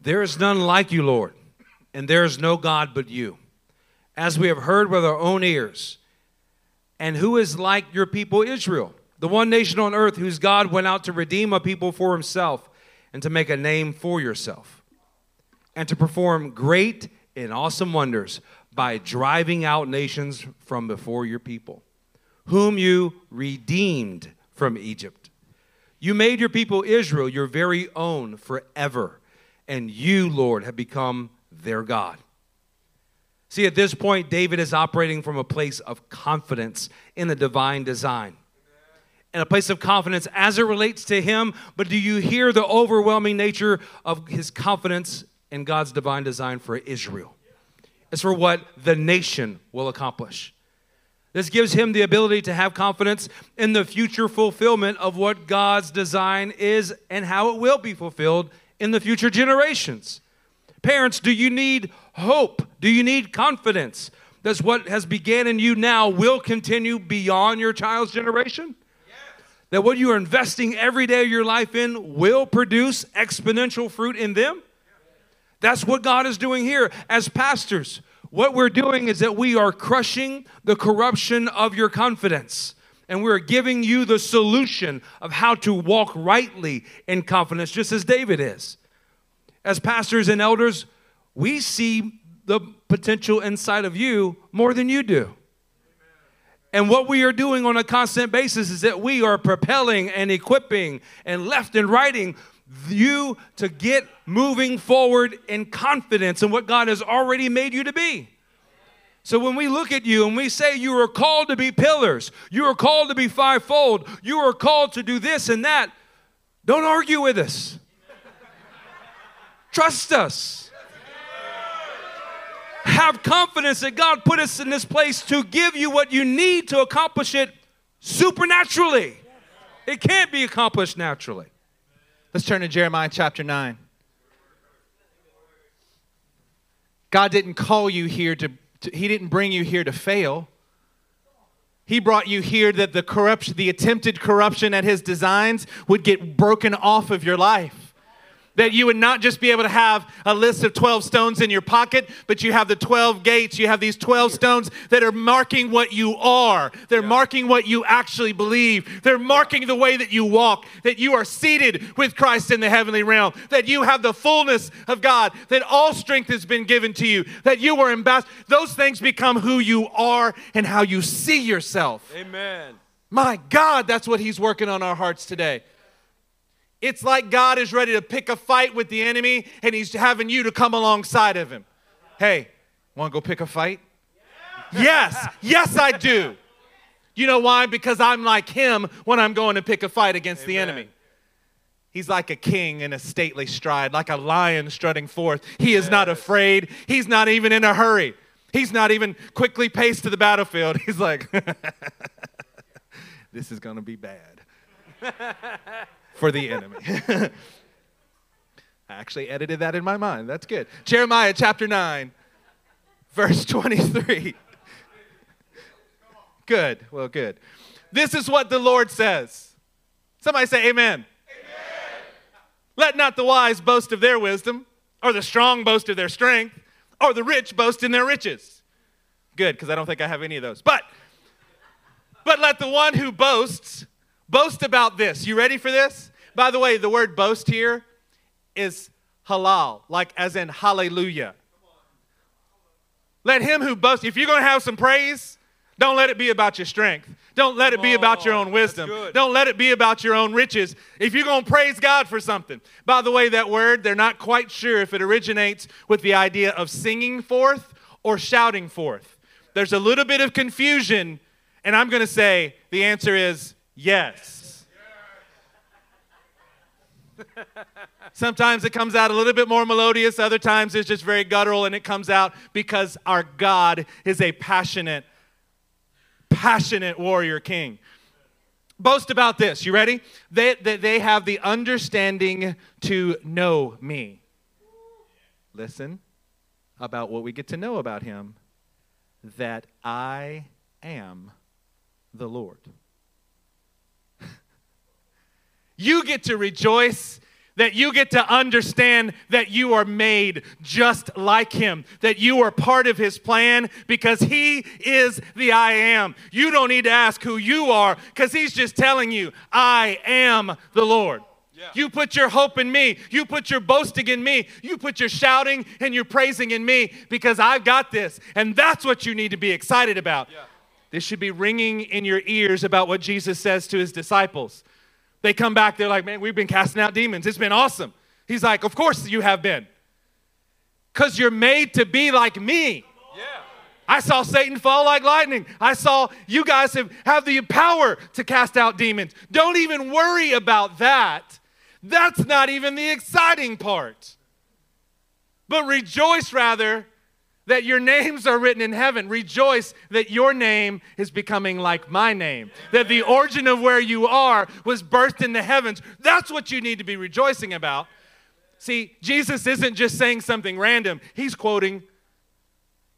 There is none like you, Lord, and there is no God but you, as we have heard with our own ears. And who is like your people Israel, the one nation on earth whose God went out to redeem a people for himself and to make a name for yourself? And to perform great and awesome wonders by driving out nations from before your people, whom you redeemed from Egypt. You made your people Israel your very own forever, and you, Lord, have become their God. See, at this point, David is operating from a place of confidence in the divine design. And a place of confidence as it relates to him, but do you hear the overwhelming nature of his confidence in God's divine design for Israel. It's for what the nation will accomplish. This gives him the ability to have confidence in the future fulfillment of what God's design is and how it will be fulfilled in the future generations. Parents, do you need hope? Do you need confidence that what has began in you now will continue beyond your child's generation? That what you are investing every day of your life in will produce exponential fruit in them? That's what God is doing here as pastors. What we're doing is that we are crushing the corruption of your confidence. And we're giving you the solution of how to walk rightly in confidence, just as David is. As pastors and elders, we see the potential inside of you more than you do. And what we are doing on a constant basis is that we are propelling and equipping and left and righting you to get moving forward in confidence in what God has already made you to be. So when we look at you and we say you are called to be pillars, you are called to be fivefold, you are called to do this and that, don't argue with us. Trust us. Have confidence that God put us in this place to give you what you need to accomplish it supernaturally. It can't be accomplished naturally. Let's turn to Jeremiah chapter 9. God didn't call you here to, to, He didn't bring you here to fail. He brought you here that the corruption, the attempted corruption at His designs would get broken off of your life that you would not just be able to have a list of 12 stones in your pocket, but you have the 12 gates. You have these 12 stones that are marking what you are. They're yeah. marking what you actually believe. They're marking the way that you walk, that you are seated with Christ in the heavenly realm, that you have the fullness of God, that all strength has been given to you, that you are ambassador. Those things become who you are and how you see yourself. Amen. My God, that's what He's working on our hearts today. It's like God is ready to pick a fight with the enemy and he's having you to come alongside of him. Hey, want to go pick a fight? Yes, yes, I do. You know why? Because I'm like him when I'm going to pick a fight against Amen. the enemy. He's like a king in a stately stride, like a lion strutting forth. He is not afraid. He's not even in a hurry. He's not even quickly paced to the battlefield. He's like, this is going to be bad for the enemy. I actually edited that in my mind. That's good. Jeremiah chapter 9, verse 23. Good. Well, good. This is what the Lord says. Somebody say, Amen. Amen. Let not the wise boast of their wisdom, or the strong boast of their strength, or the rich boast in their riches. Good, because I don't think I have any of those. But, but let the one who boasts boast about this. You ready for this? By the way, the word boast here is halal, like as in hallelujah. Let him who boasts, if you're going to have some praise, don't let it be about your strength. Don't let it be about your own wisdom. Don't let it be about your own riches. If you're going to praise God for something, by the way, that word, they're not quite sure if it originates with the idea of singing forth or shouting forth. There's a little bit of confusion, and I'm going to say the answer is yes. Sometimes it comes out a little bit more melodious, other times it's just very guttural, and it comes out because our God is a passionate passionate warrior king. Boast about this. You ready? They, they, they have the understanding to know me. Listen about what we get to know about him that I am the Lord. You get to rejoice that you get to understand that you are made just like Him, that you are part of His plan because He is the I am. You don't need to ask who you are because He's just telling you, I am the Lord. Yeah. You put your hope in me. You put your boasting in me. You put your shouting and your praising in me because I've got this. And that's what you need to be excited about. Yeah. This should be ringing in your ears about what Jesus says to his disciples. They come back, they're like, man, we've been casting out demons. It's been awesome. He's like, of course you have been. Because you're made to be like me. Yeah. I saw Satan fall like lightning. I saw you guys have, have the power to cast out demons. Don't even worry about that. That's not even the exciting part. But rejoice rather that your names are written in heaven. Rejoice that your name is becoming like my name. That the origin of where you are was birthed in the heavens. That's what you need to be rejoicing about. See, Jesus isn't just saying something random, he's quoting,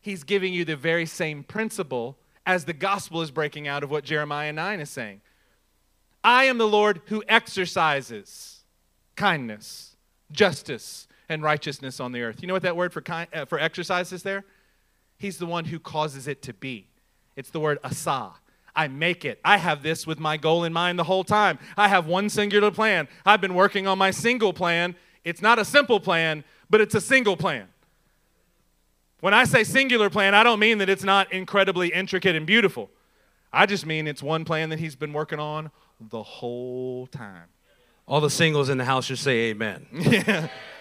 he's giving you the very same principle as the gospel is breaking out of what Jeremiah 9 is saying. I am the Lord who exercises kindness, justice, and righteousness on the earth. You know what that word for, kind, uh, for exercise is there? He's the one who causes it to be. It's the word asa. I make it. I have this with my goal in mind the whole time. I have one singular plan. I've been working on my single plan. It's not a simple plan, but it's a single plan. When I say singular plan, I don't mean that it's not incredibly intricate and beautiful. I just mean it's one plan that he's been working on the whole time. All the singles in the house should say amen. yeah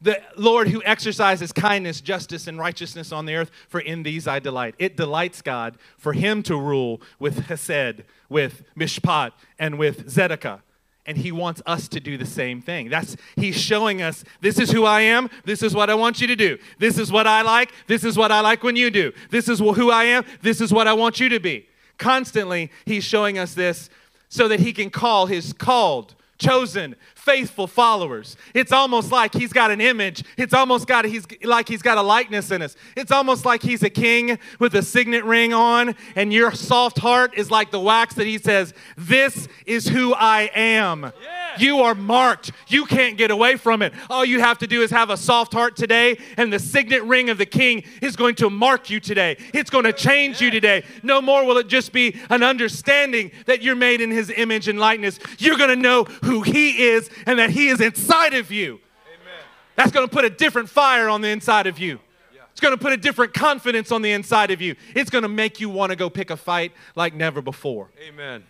the Lord who exercises kindness, justice, and righteousness on the earth, for in these I delight. It delights God for him to rule with Hesed, with Mishpat, and with Zedekah. And he wants us to do the same thing. That's he's showing us this is who I am, this is what I want you to do. This is what I like, this is what I like when you do. This is who I am, this is what I want you to be. Constantly he's showing us this so that he can call his called, chosen, faithful followers. It's almost like he's got an image. It's almost got he's like he's got a likeness in us. It's almost like he's a king with a signet ring on, and your soft heart is like the wax that he says, "This is who I am." Yeah. You are marked. You can't get away from it. All you have to do is have a soft heart today, and the signet ring of the king is going to mark you today. It's going to change you today. No more will it just be an understanding that you're made in his image and likeness. You're going to know who he is and that He is inside of you. Amen. That's going to put a different fire on the inside of you. Yeah. It's going to put a different confidence on the inside of you. It's going to make you want to go pick a fight like never before. Amen.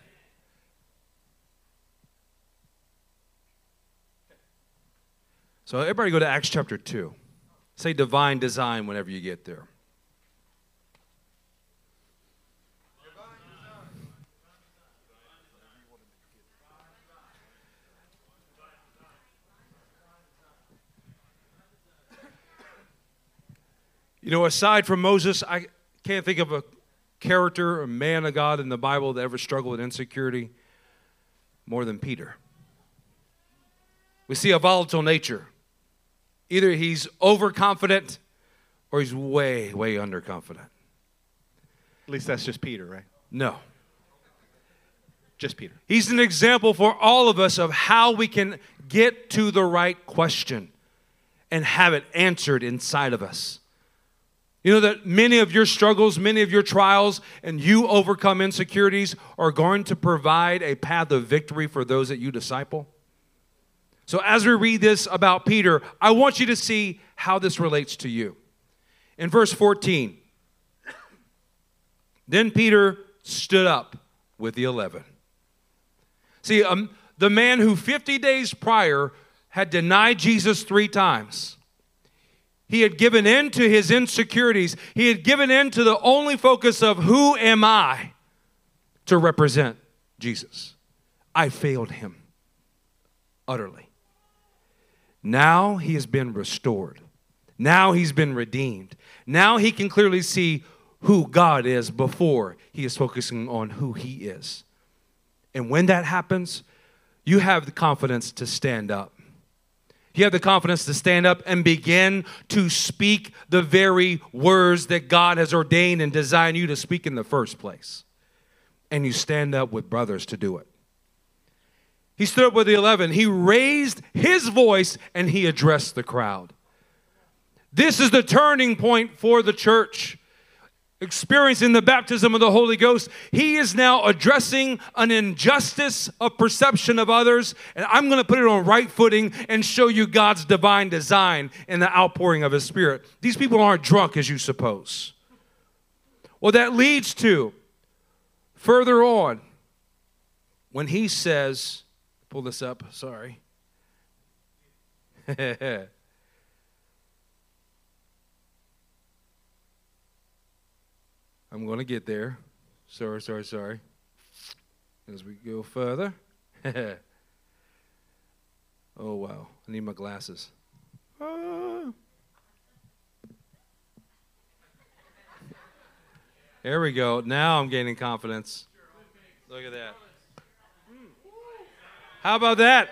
So, everybody go to Acts chapter 2. Say divine design whenever you get there. You know, aside from Moses, I can't think of a character, a man of God in the Bible that ever struggled with insecurity more than Peter. We see a volatile nature. Either he's overconfident or he's way, way underconfident. At least that's just Peter, right? No. Just Peter. He's an example for all of us of how we can get to the right question and have it answered inside of us. You know that many of your struggles, many of your trials, and you overcome insecurities are going to provide a path of victory for those that you disciple? So, as we read this about Peter, I want you to see how this relates to you. In verse 14, then Peter stood up with the 11. See, um, the man who 50 days prior had denied Jesus three times. He had given in to his insecurities. He had given in to the only focus of who am I to represent Jesus. I failed him utterly. Now he has been restored. Now he's been redeemed. Now he can clearly see who God is before he is focusing on who he is. And when that happens, you have the confidence to stand up. You have the confidence to stand up and begin to speak the very words that God has ordained and designed you to speak in the first place. And you stand up with brothers to do it. He stood up with the 11. He raised his voice and he addressed the crowd. This is the turning point for the church experiencing the baptism of the Holy Ghost, he is now addressing an injustice of perception of others. And I'm going to put it on right footing and show you God's divine design in the outpouring of his spirit. These people aren't drunk as you suppose. Well, that leads to further on when he says, pull this up, sorry. I'm going to get there. Sorry, sorry, sorry. As we go further. oh, wow. I need my glasses. Ah. There we go. Now I'm gaining confidence. Look at that. How about that?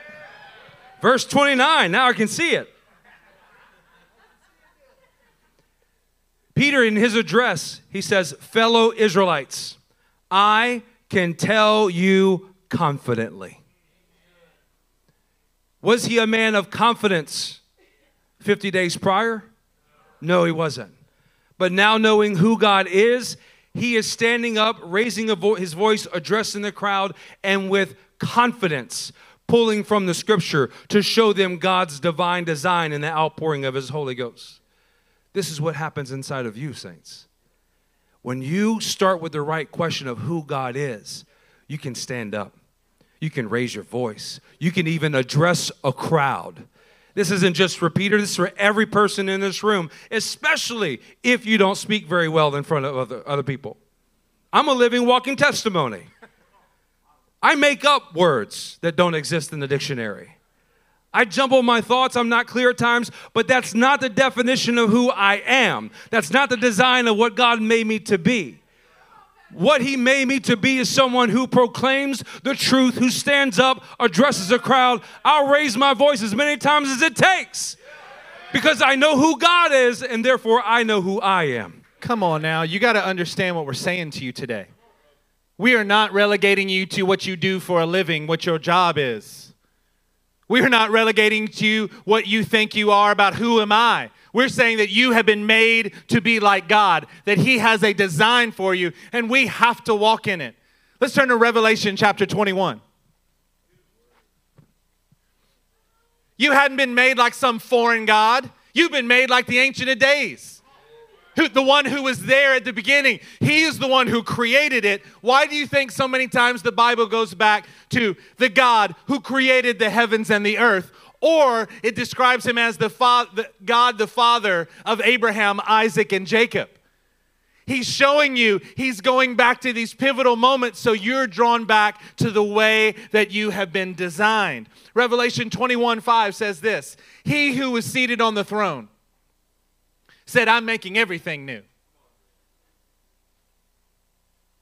Verse 29. Now I can see it. Peter, in his address, he says, Fellow Israelites, I can tell you confidently. Was he a man of confidence 50 days prior? No, he wasn't. But now, knowing who God is, he is standing up, raising vo- his voice, addressing the crowd, and with confidence, pulling from the scripture to show them God's divine design in the outpouring of his Holy Ghost. This is what happens inside of you, saints. When you start with the right question of who God is, you can stand up. You can raise your voice. You can even address a crowd. This isn't just for Peter, this is for every person in this room, especially if you don't speak very well in front of other, other people. I'm a living, walking testimony. I make up words that don't exist in the dictionary. I jumble my thoughts. I'm not clear at times, but that's not the definition of who I am. That's not the design of what God made me to be. What He made me to be is someone who proclaims the truth, who stands up, addresses a crowd. I'll raise my voice as many times as it takes because I know who God is, and therefore I know who I am. Come on now. You got to understand what we're saying to you today. We are not relegating you to what you do for a living, what your job is. We're not relegating to you what you think you are about who am I. We're saying that you have been made to be like God, that He has a design for you, and we have to walk in it. Let's turn to Revelation chapter 21. You hadn't been made like some foreign God, you've been made like the Ancient of Days who, the one who was there at the beginning. He is the one who created it. Why do you think so many times the Bible goes back to the God who created the heavens and the earth? Or it describes him as the, fa- the God, the father of Abraham, Isaac, and Jacob. He's showing you, he's going back to these pivotal moments so you're drawn back to the way that you have been designed. Revelation 21 5 says this He who was seated on the throne said, I'm making everything new.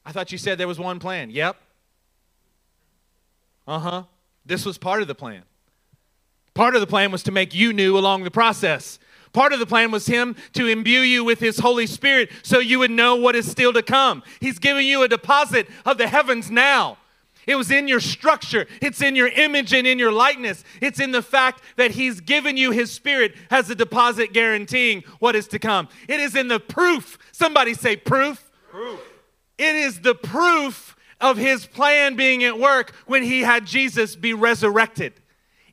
I thought you said there was one plan. Yep. Uh huh. This was part of the plan. Part of the plan was to make you new along the process. Part of the plan was Him to imbue you with His Holy Spirit so you would know what is still to come. He's giving you a deposit of the heavens now. It was in your structure. It's in your image and in your likeness. It's in the fact that He's given you His Spirit as a deposit guaranteeing what is to come. It is in the proof. Somebody say proof. Proof. It is the proof of His plan being at work when He had Jesus be resurrected.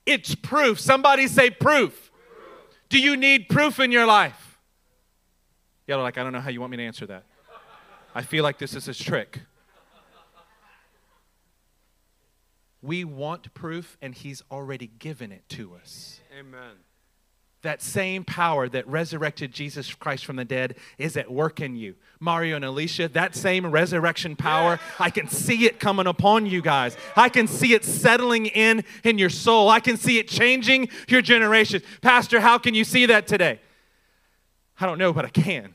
It's proof. Somebody say proof. proof. Do you need proof in your life? Y'all are like, I don't know how you want me to answer that. I feel like this is his trick. We want proof, and he's already given it to us. Amen. That same power that resurrected Jesus Christ from the dead is at work in you. Mario and Alicia, that same resurrection power, I can see it coming upon you guys. I can see it settling in in your soul. I can see it changing your generation. Pastor, how can you see that today? I don't know, but I can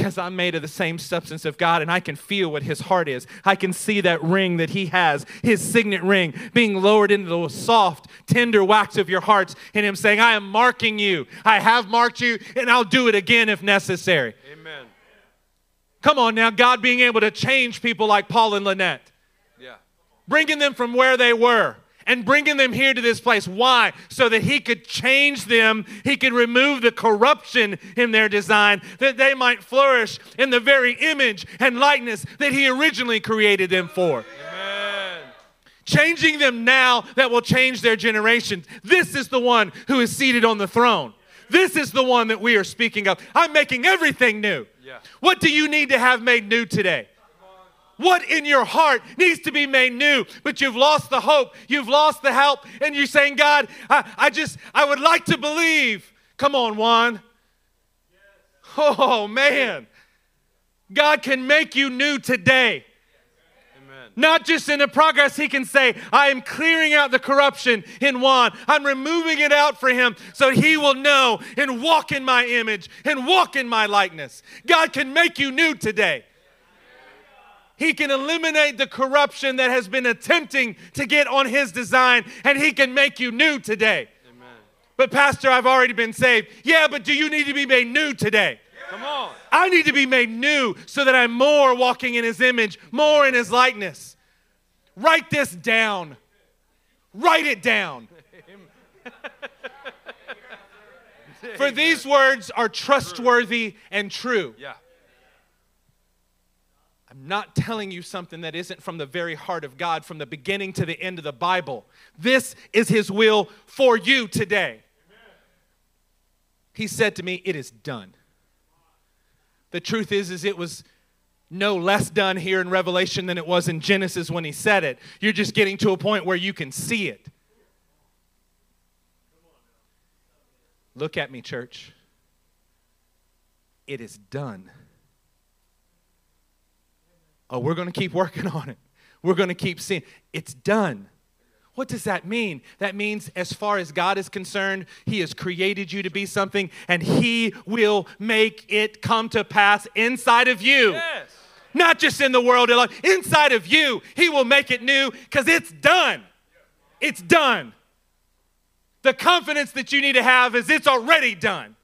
because I'm made of the same substance of God and I can feel what his heart is. I can see that ring that he has, his signet ring, being lowered into the soft, tender wax of your hearts, and him saying, I am marking you. I have marked you, and I'll do it again if necessary. Amen. Come on now, God being able to change people like Paul and Lynette, Yeah. bringing them from where they were and bringing them here to this place. Why? So that He could change them, He could remove the corruption in their design, that they might flourish in the very image and likeness that He originally created them for. Amen. Changing them now that will change their generation. This is the one who is seated on the throne. This is the one that we are speaking of. I'm making everything new. Yeah. What do you need to have made new today? What in your heart needs to be made new? But you've lost the hope, you've lost the help, and you're saying, God, I, I just, I would like to believe. Come on, Juan. Oh, man. God can make you new today. Amen. Not just in the progress, he can say, I am clearing out the corruption in Juan. I'm removing it out for him so he will know and walk in my image and walk in my likeness. God can make you new today. He can eliminate the corruption that has been attempting to get on his design, and he can make you new today. Amen. But, Pastor, I've already been saved. Yeah, but do you need to be made new today? Come on. I need to be made new so that I'm more walking in his image, more in his likeness. Write this down. Write it down. For these words are trustworthy and true. Yeah. Not telling you something that isn't from the very heart of God, from the beginning to the end of the Bible. This is His will for you today. He said to me, It is done. The truth is, is it was no less done here in Revelation than it was in Genesis when he said it. You're just getting to a point where you can see it. Look at me, church. It is done. Oh, we're going to keep working on it. We're going to keep seeing. It's done. What does that mean? That means, as far as God is concerned, He has created you to be something, and He will make it come to pass inside of you. Yes. Not just in the world, inside of you. He will make it new because it's done. It's done. The confidence that you need to have is it's already done.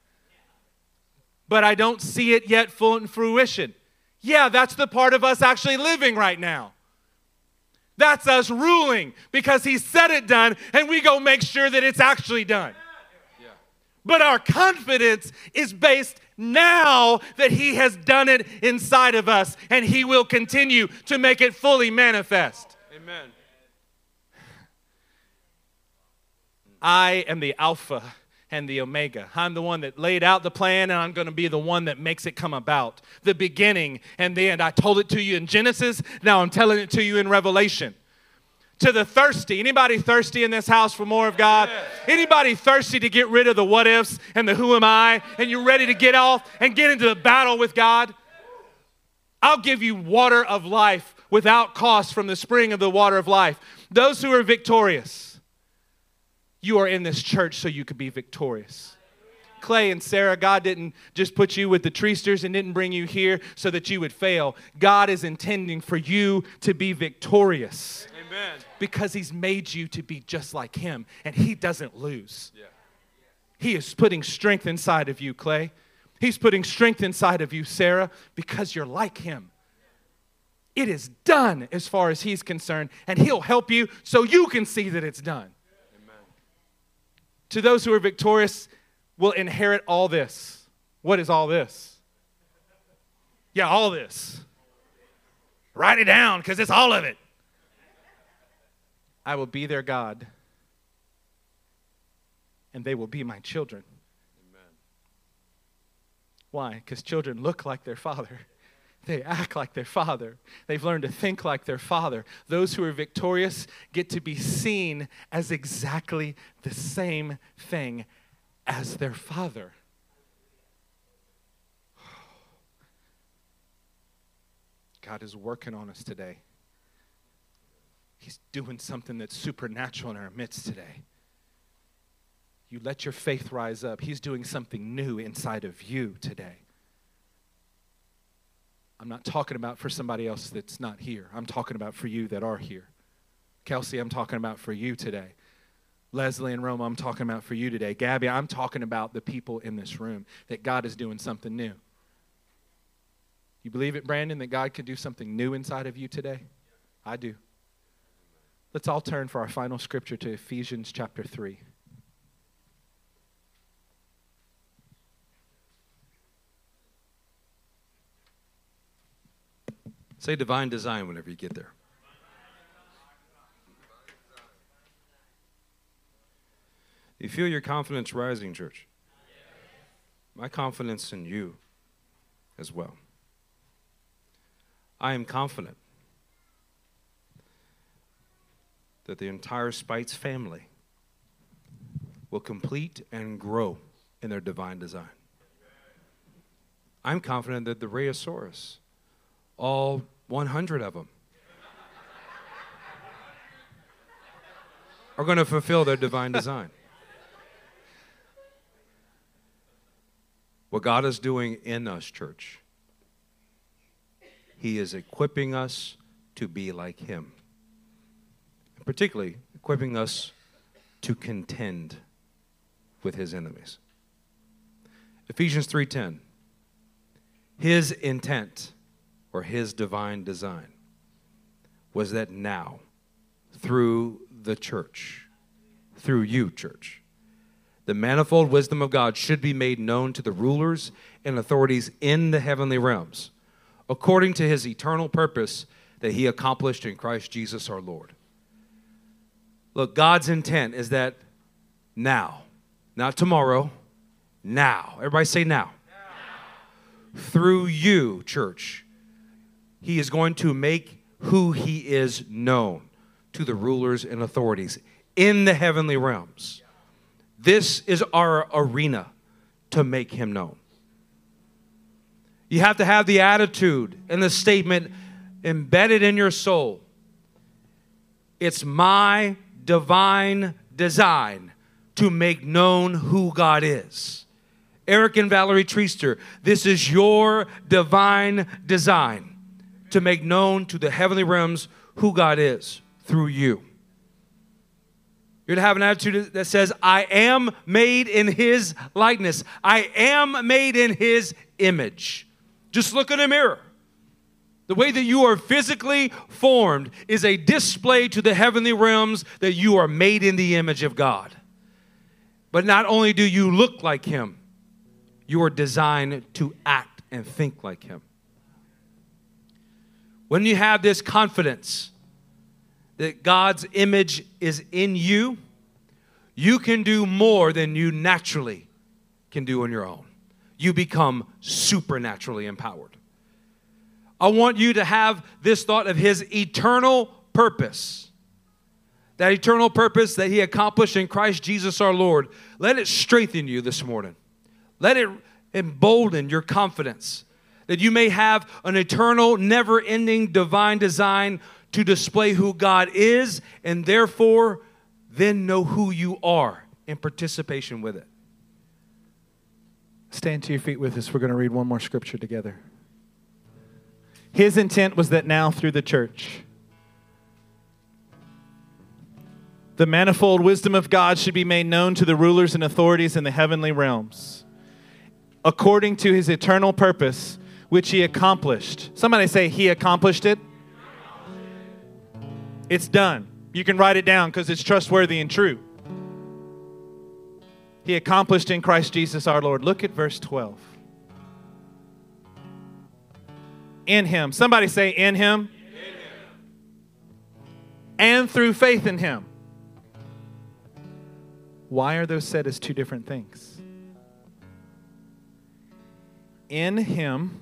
But I don't see it yet full in fruition. Yeah, that's the part of us actually living right now. That's us ruling because he said it done, and we go make sure that it's actually done. Yeah. But our confidence is based now that he has done it inside of us, and he will continue to make it fully manifest. Amen. I am the Alpha and the Omega. I'm the one that laid out the plan, and I'm going to be the one that makes it come about. The beginning and the end. I told it to you in Genesis, now I'm telling it to you in Revelation. To the thirsty, anybody thirsty in this house for more of God? Anybody thirsty to get rid of the what ifs and the who am I, and you're ready to get off and get into the battle with God? I'll give you water of life without cost from the spring of the water of life. Those who are victorious, you are in this church so you could be victorious. Clay and Sarah, God didn't just put you with the Treasters and didn't bring you here so that you would fail. God is intending for you to be victorious Amen. because He's made you to be just like Him, and He doesn't lose. Yeah. He is putting strength inside of you, Clay. He's putting strength inside of you, Sarah, because you're like Him. It is done as far as He's concerned, and He'll help you so you can see that it's done. To those who are victorious, will inherit all this. What is all this? Yeah, all this. Write it down because it's all of it. I will be their God, and they will be my children. Amen. Why? Because children look like their father. They act like their father. They've learned to think like their father. Those who are victorious get to be seen as exactly the same thing as their father. God is working on us today. He's doing something that's supernatural in our midst today. You let your faith rise up. He's doing something new inside of you today. I'm not talking about for somebody else that's not here. I'm talking about for you that are here. Kelsey, I'm talking about for you today. Leslie and Roma, I'm talking about for you today. Gabby, I'm talking about the people in this room that God is doing something new. You believe it, Brandon, that God could do something new inside of you today? I do. Let's all turn for our final scripture to Ephesians chapter 3. Say divine design whenever you get there. You feel your confidence rising, church? My confidence in you as well. I am confident that the entire Spites family will complete and grow in their divine design. I'm confident that the Rayosaurus, all 100 of them, are going to fulfill their divine design. What God is doing in us, church, He is equipping us to be like Him. Particularly, equipping us to contend with His enemies. Ephesians 3:10 His intent or his divine design was that now through the church through you church the manifold wisdom of God should be made known to the rulers and authorities in the heavenly realms, according to his eternal purpose that he accomplished in Christ Jesus our Lord. Look, God's intent is that now, not tomorrow, now. Everybody say now. now. Through you, church, he is going to make who he is known to the rulers and authorities in the heavenly realms. This is our arena to make him known. You have to have the attitude and the statement embedded in your soul. It's my divine design to make known who God is. Eric and Valerie Treaster, this is your divine design to make known to the heavenly realms who God is through you. You're to have an attitude that says, I am made in his likeness. I am made in his image. Just look in a mirror. The way that you are physically formed is a display to the heavenly realms that you are made in the image of God. But not only do you look like him, you are designed to act and think like him. When you have this confidence, that God's image is in you, you can do more than you naturally can do on your own. You become supernaturally empowered. I want you to have this thought of His eternal purpose. That eternal purpose that He accomplished in Christ Jesus our Lord. Let it strengthen you this morning. Let it embolden your confidence that you may have an eternal, never ending divine design to display who God is and therefore then know who you are in participation with it. Stand to your feet with us. We're going to read one more scripture together. His intent was that now through the church, the manifold wisdom of God should be made known to the rulers and authorities in the heavenly realms, according to his eternal purpose, which he accomplished. Somebody say, He accomplished it. It's done. You can write it down because it's trustworthy and true. He accomplished in Christ Jesus our Lord. Look at verse 12. In him. Somebody say, in him. And through faith in him. Why are those said as two different things? in Him,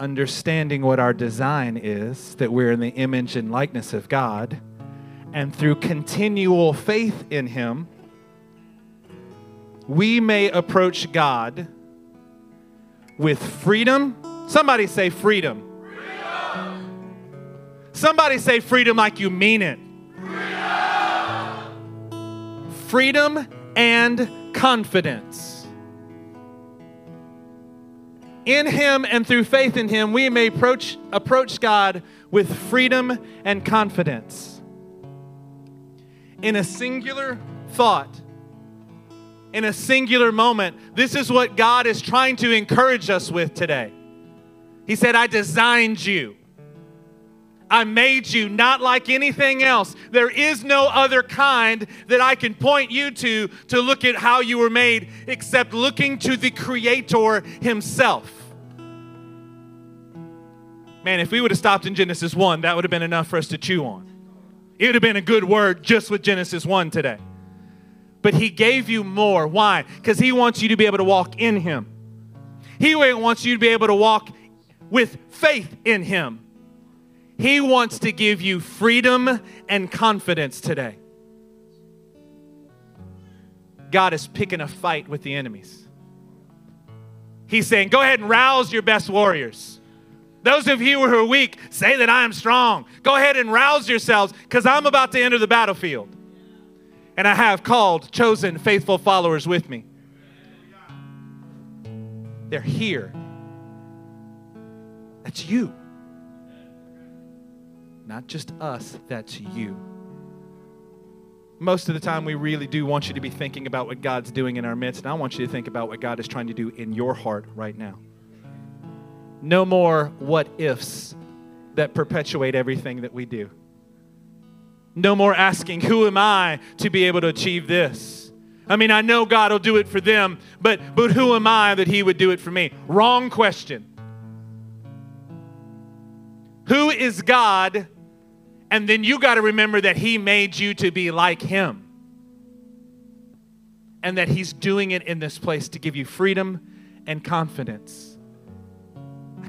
understanding what our design is, that we're in the image and likeness of God, and through continual faith in Him, we may approach God with freedom. Somebody say freedom. freedom. Somebody say freedom like you mean it. Freedom, freedom and confidence. In Him and through faith in Him, we may approach, approach God with freedom and confidence. In a singular thought, in a singular moment, this is what God is trying to encourage us with today. He said, I designed you. I made you not like anything else. There is no other kind that I can point you to to look at how you were made except looking to the Creator Himself. Man, if we would have stopped in Genesis 1, that would have been enough for us to chew on. It would have been a good word just with Genesis 1 today. But He gave you more. Why? Because He wants you to be able to walk in Him. He wants you to be able to walk with faith in Him. He wants to give you freedom and confidence today. God is picking a fight with the enemies. He's saying, Go ahead and rouse your best warriors. Those of you who are weak, say that I am strong. Go ahead and rouse yourselves because I'm about to enter the battlefield. And I have called, chosen, faithful followers with me. They're here. That's you. Not just us, that's you. Most of the time, we really do want you to be thinking about what God's doing in our midst, and I want you to think about what God is trying to do in your heart right now. No more what ifs that perpetuate everything that we do. No more asking, Who am I to be able to achieve this? I mean, I know God will do it for them, but, but who am I that He would do it for me? Wrong question. Who is God? And then you got to remember that He made you to be like Him. And that He's doing it in this place to give you freedom and confidence.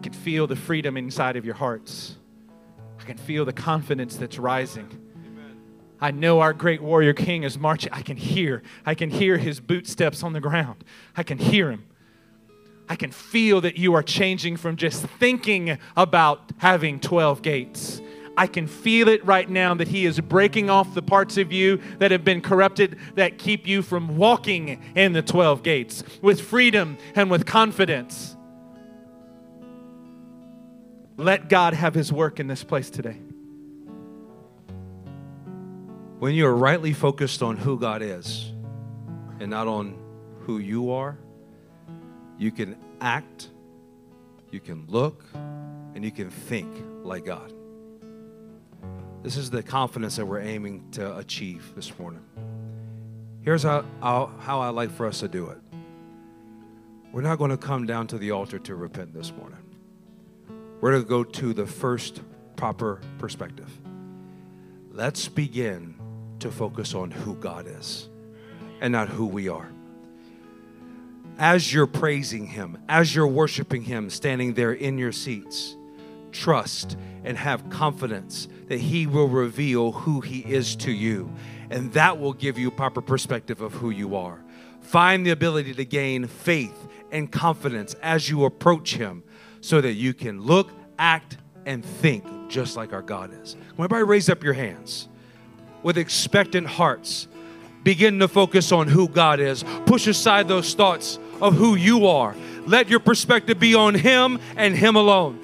I can feel the freedom inside of your hearts. I can feel the confidence that's rising. I know our great warrior king is marching. I can hear. I can hear his boot steps on the ground. I can hear him. I can feel that you are changing from just thinking about having 12 gates. I can feel it right now that He is breaking off the parts of you that have been corrupted that keep you from walking in the 12 gates with freedom and with confidence. Let God have His work in this place today. When you are rightly focused on who God is and not on who you are, you can act, you can look, and you can think like God. This is the confidence that we're aiming to achieve this morning. Here's how, how, how I like for us to do it. We're not going to come down to the altar to repent this morning. We're going to go to the first proper perspective. Let's begin to focus on who God is and not who we are. As you're praising Him, as you're worshiping Him, standing there in your seats, trust and have confidence that He will reveal who He is to you. And that will give you proper perspective of who you are. Find the ability to gain faith and confidence as you approach Him so that you can look, act, and think just like our God is. everybody raise up your hands with expectant hearts. Begin to focus on who God is. Push aside those thoughts of who you are. Let your perspective be on Him and Him alone.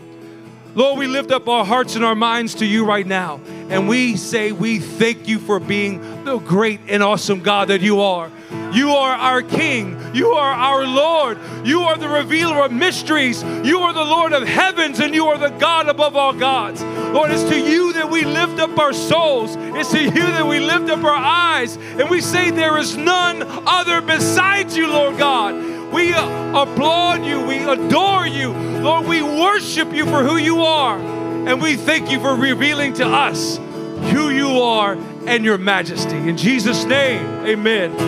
Lord, we lift up our hearts and our minds to you right now. And we say we thank you for being the great and awesome God that you are. You are our King. You are our Lord. You are the revealer of mysteries. You are the Lord of heavens, and you are the God above all gods. Lord, it's to you that we lift up our souls. It's to you that we lift up our eyes. And we say there is none other besides you, Lord God. We applaud you. We adore you. Lord, we worship you for who you are. And we thank you for revealing to us who you are and your majesty. In Jesus' name, amen.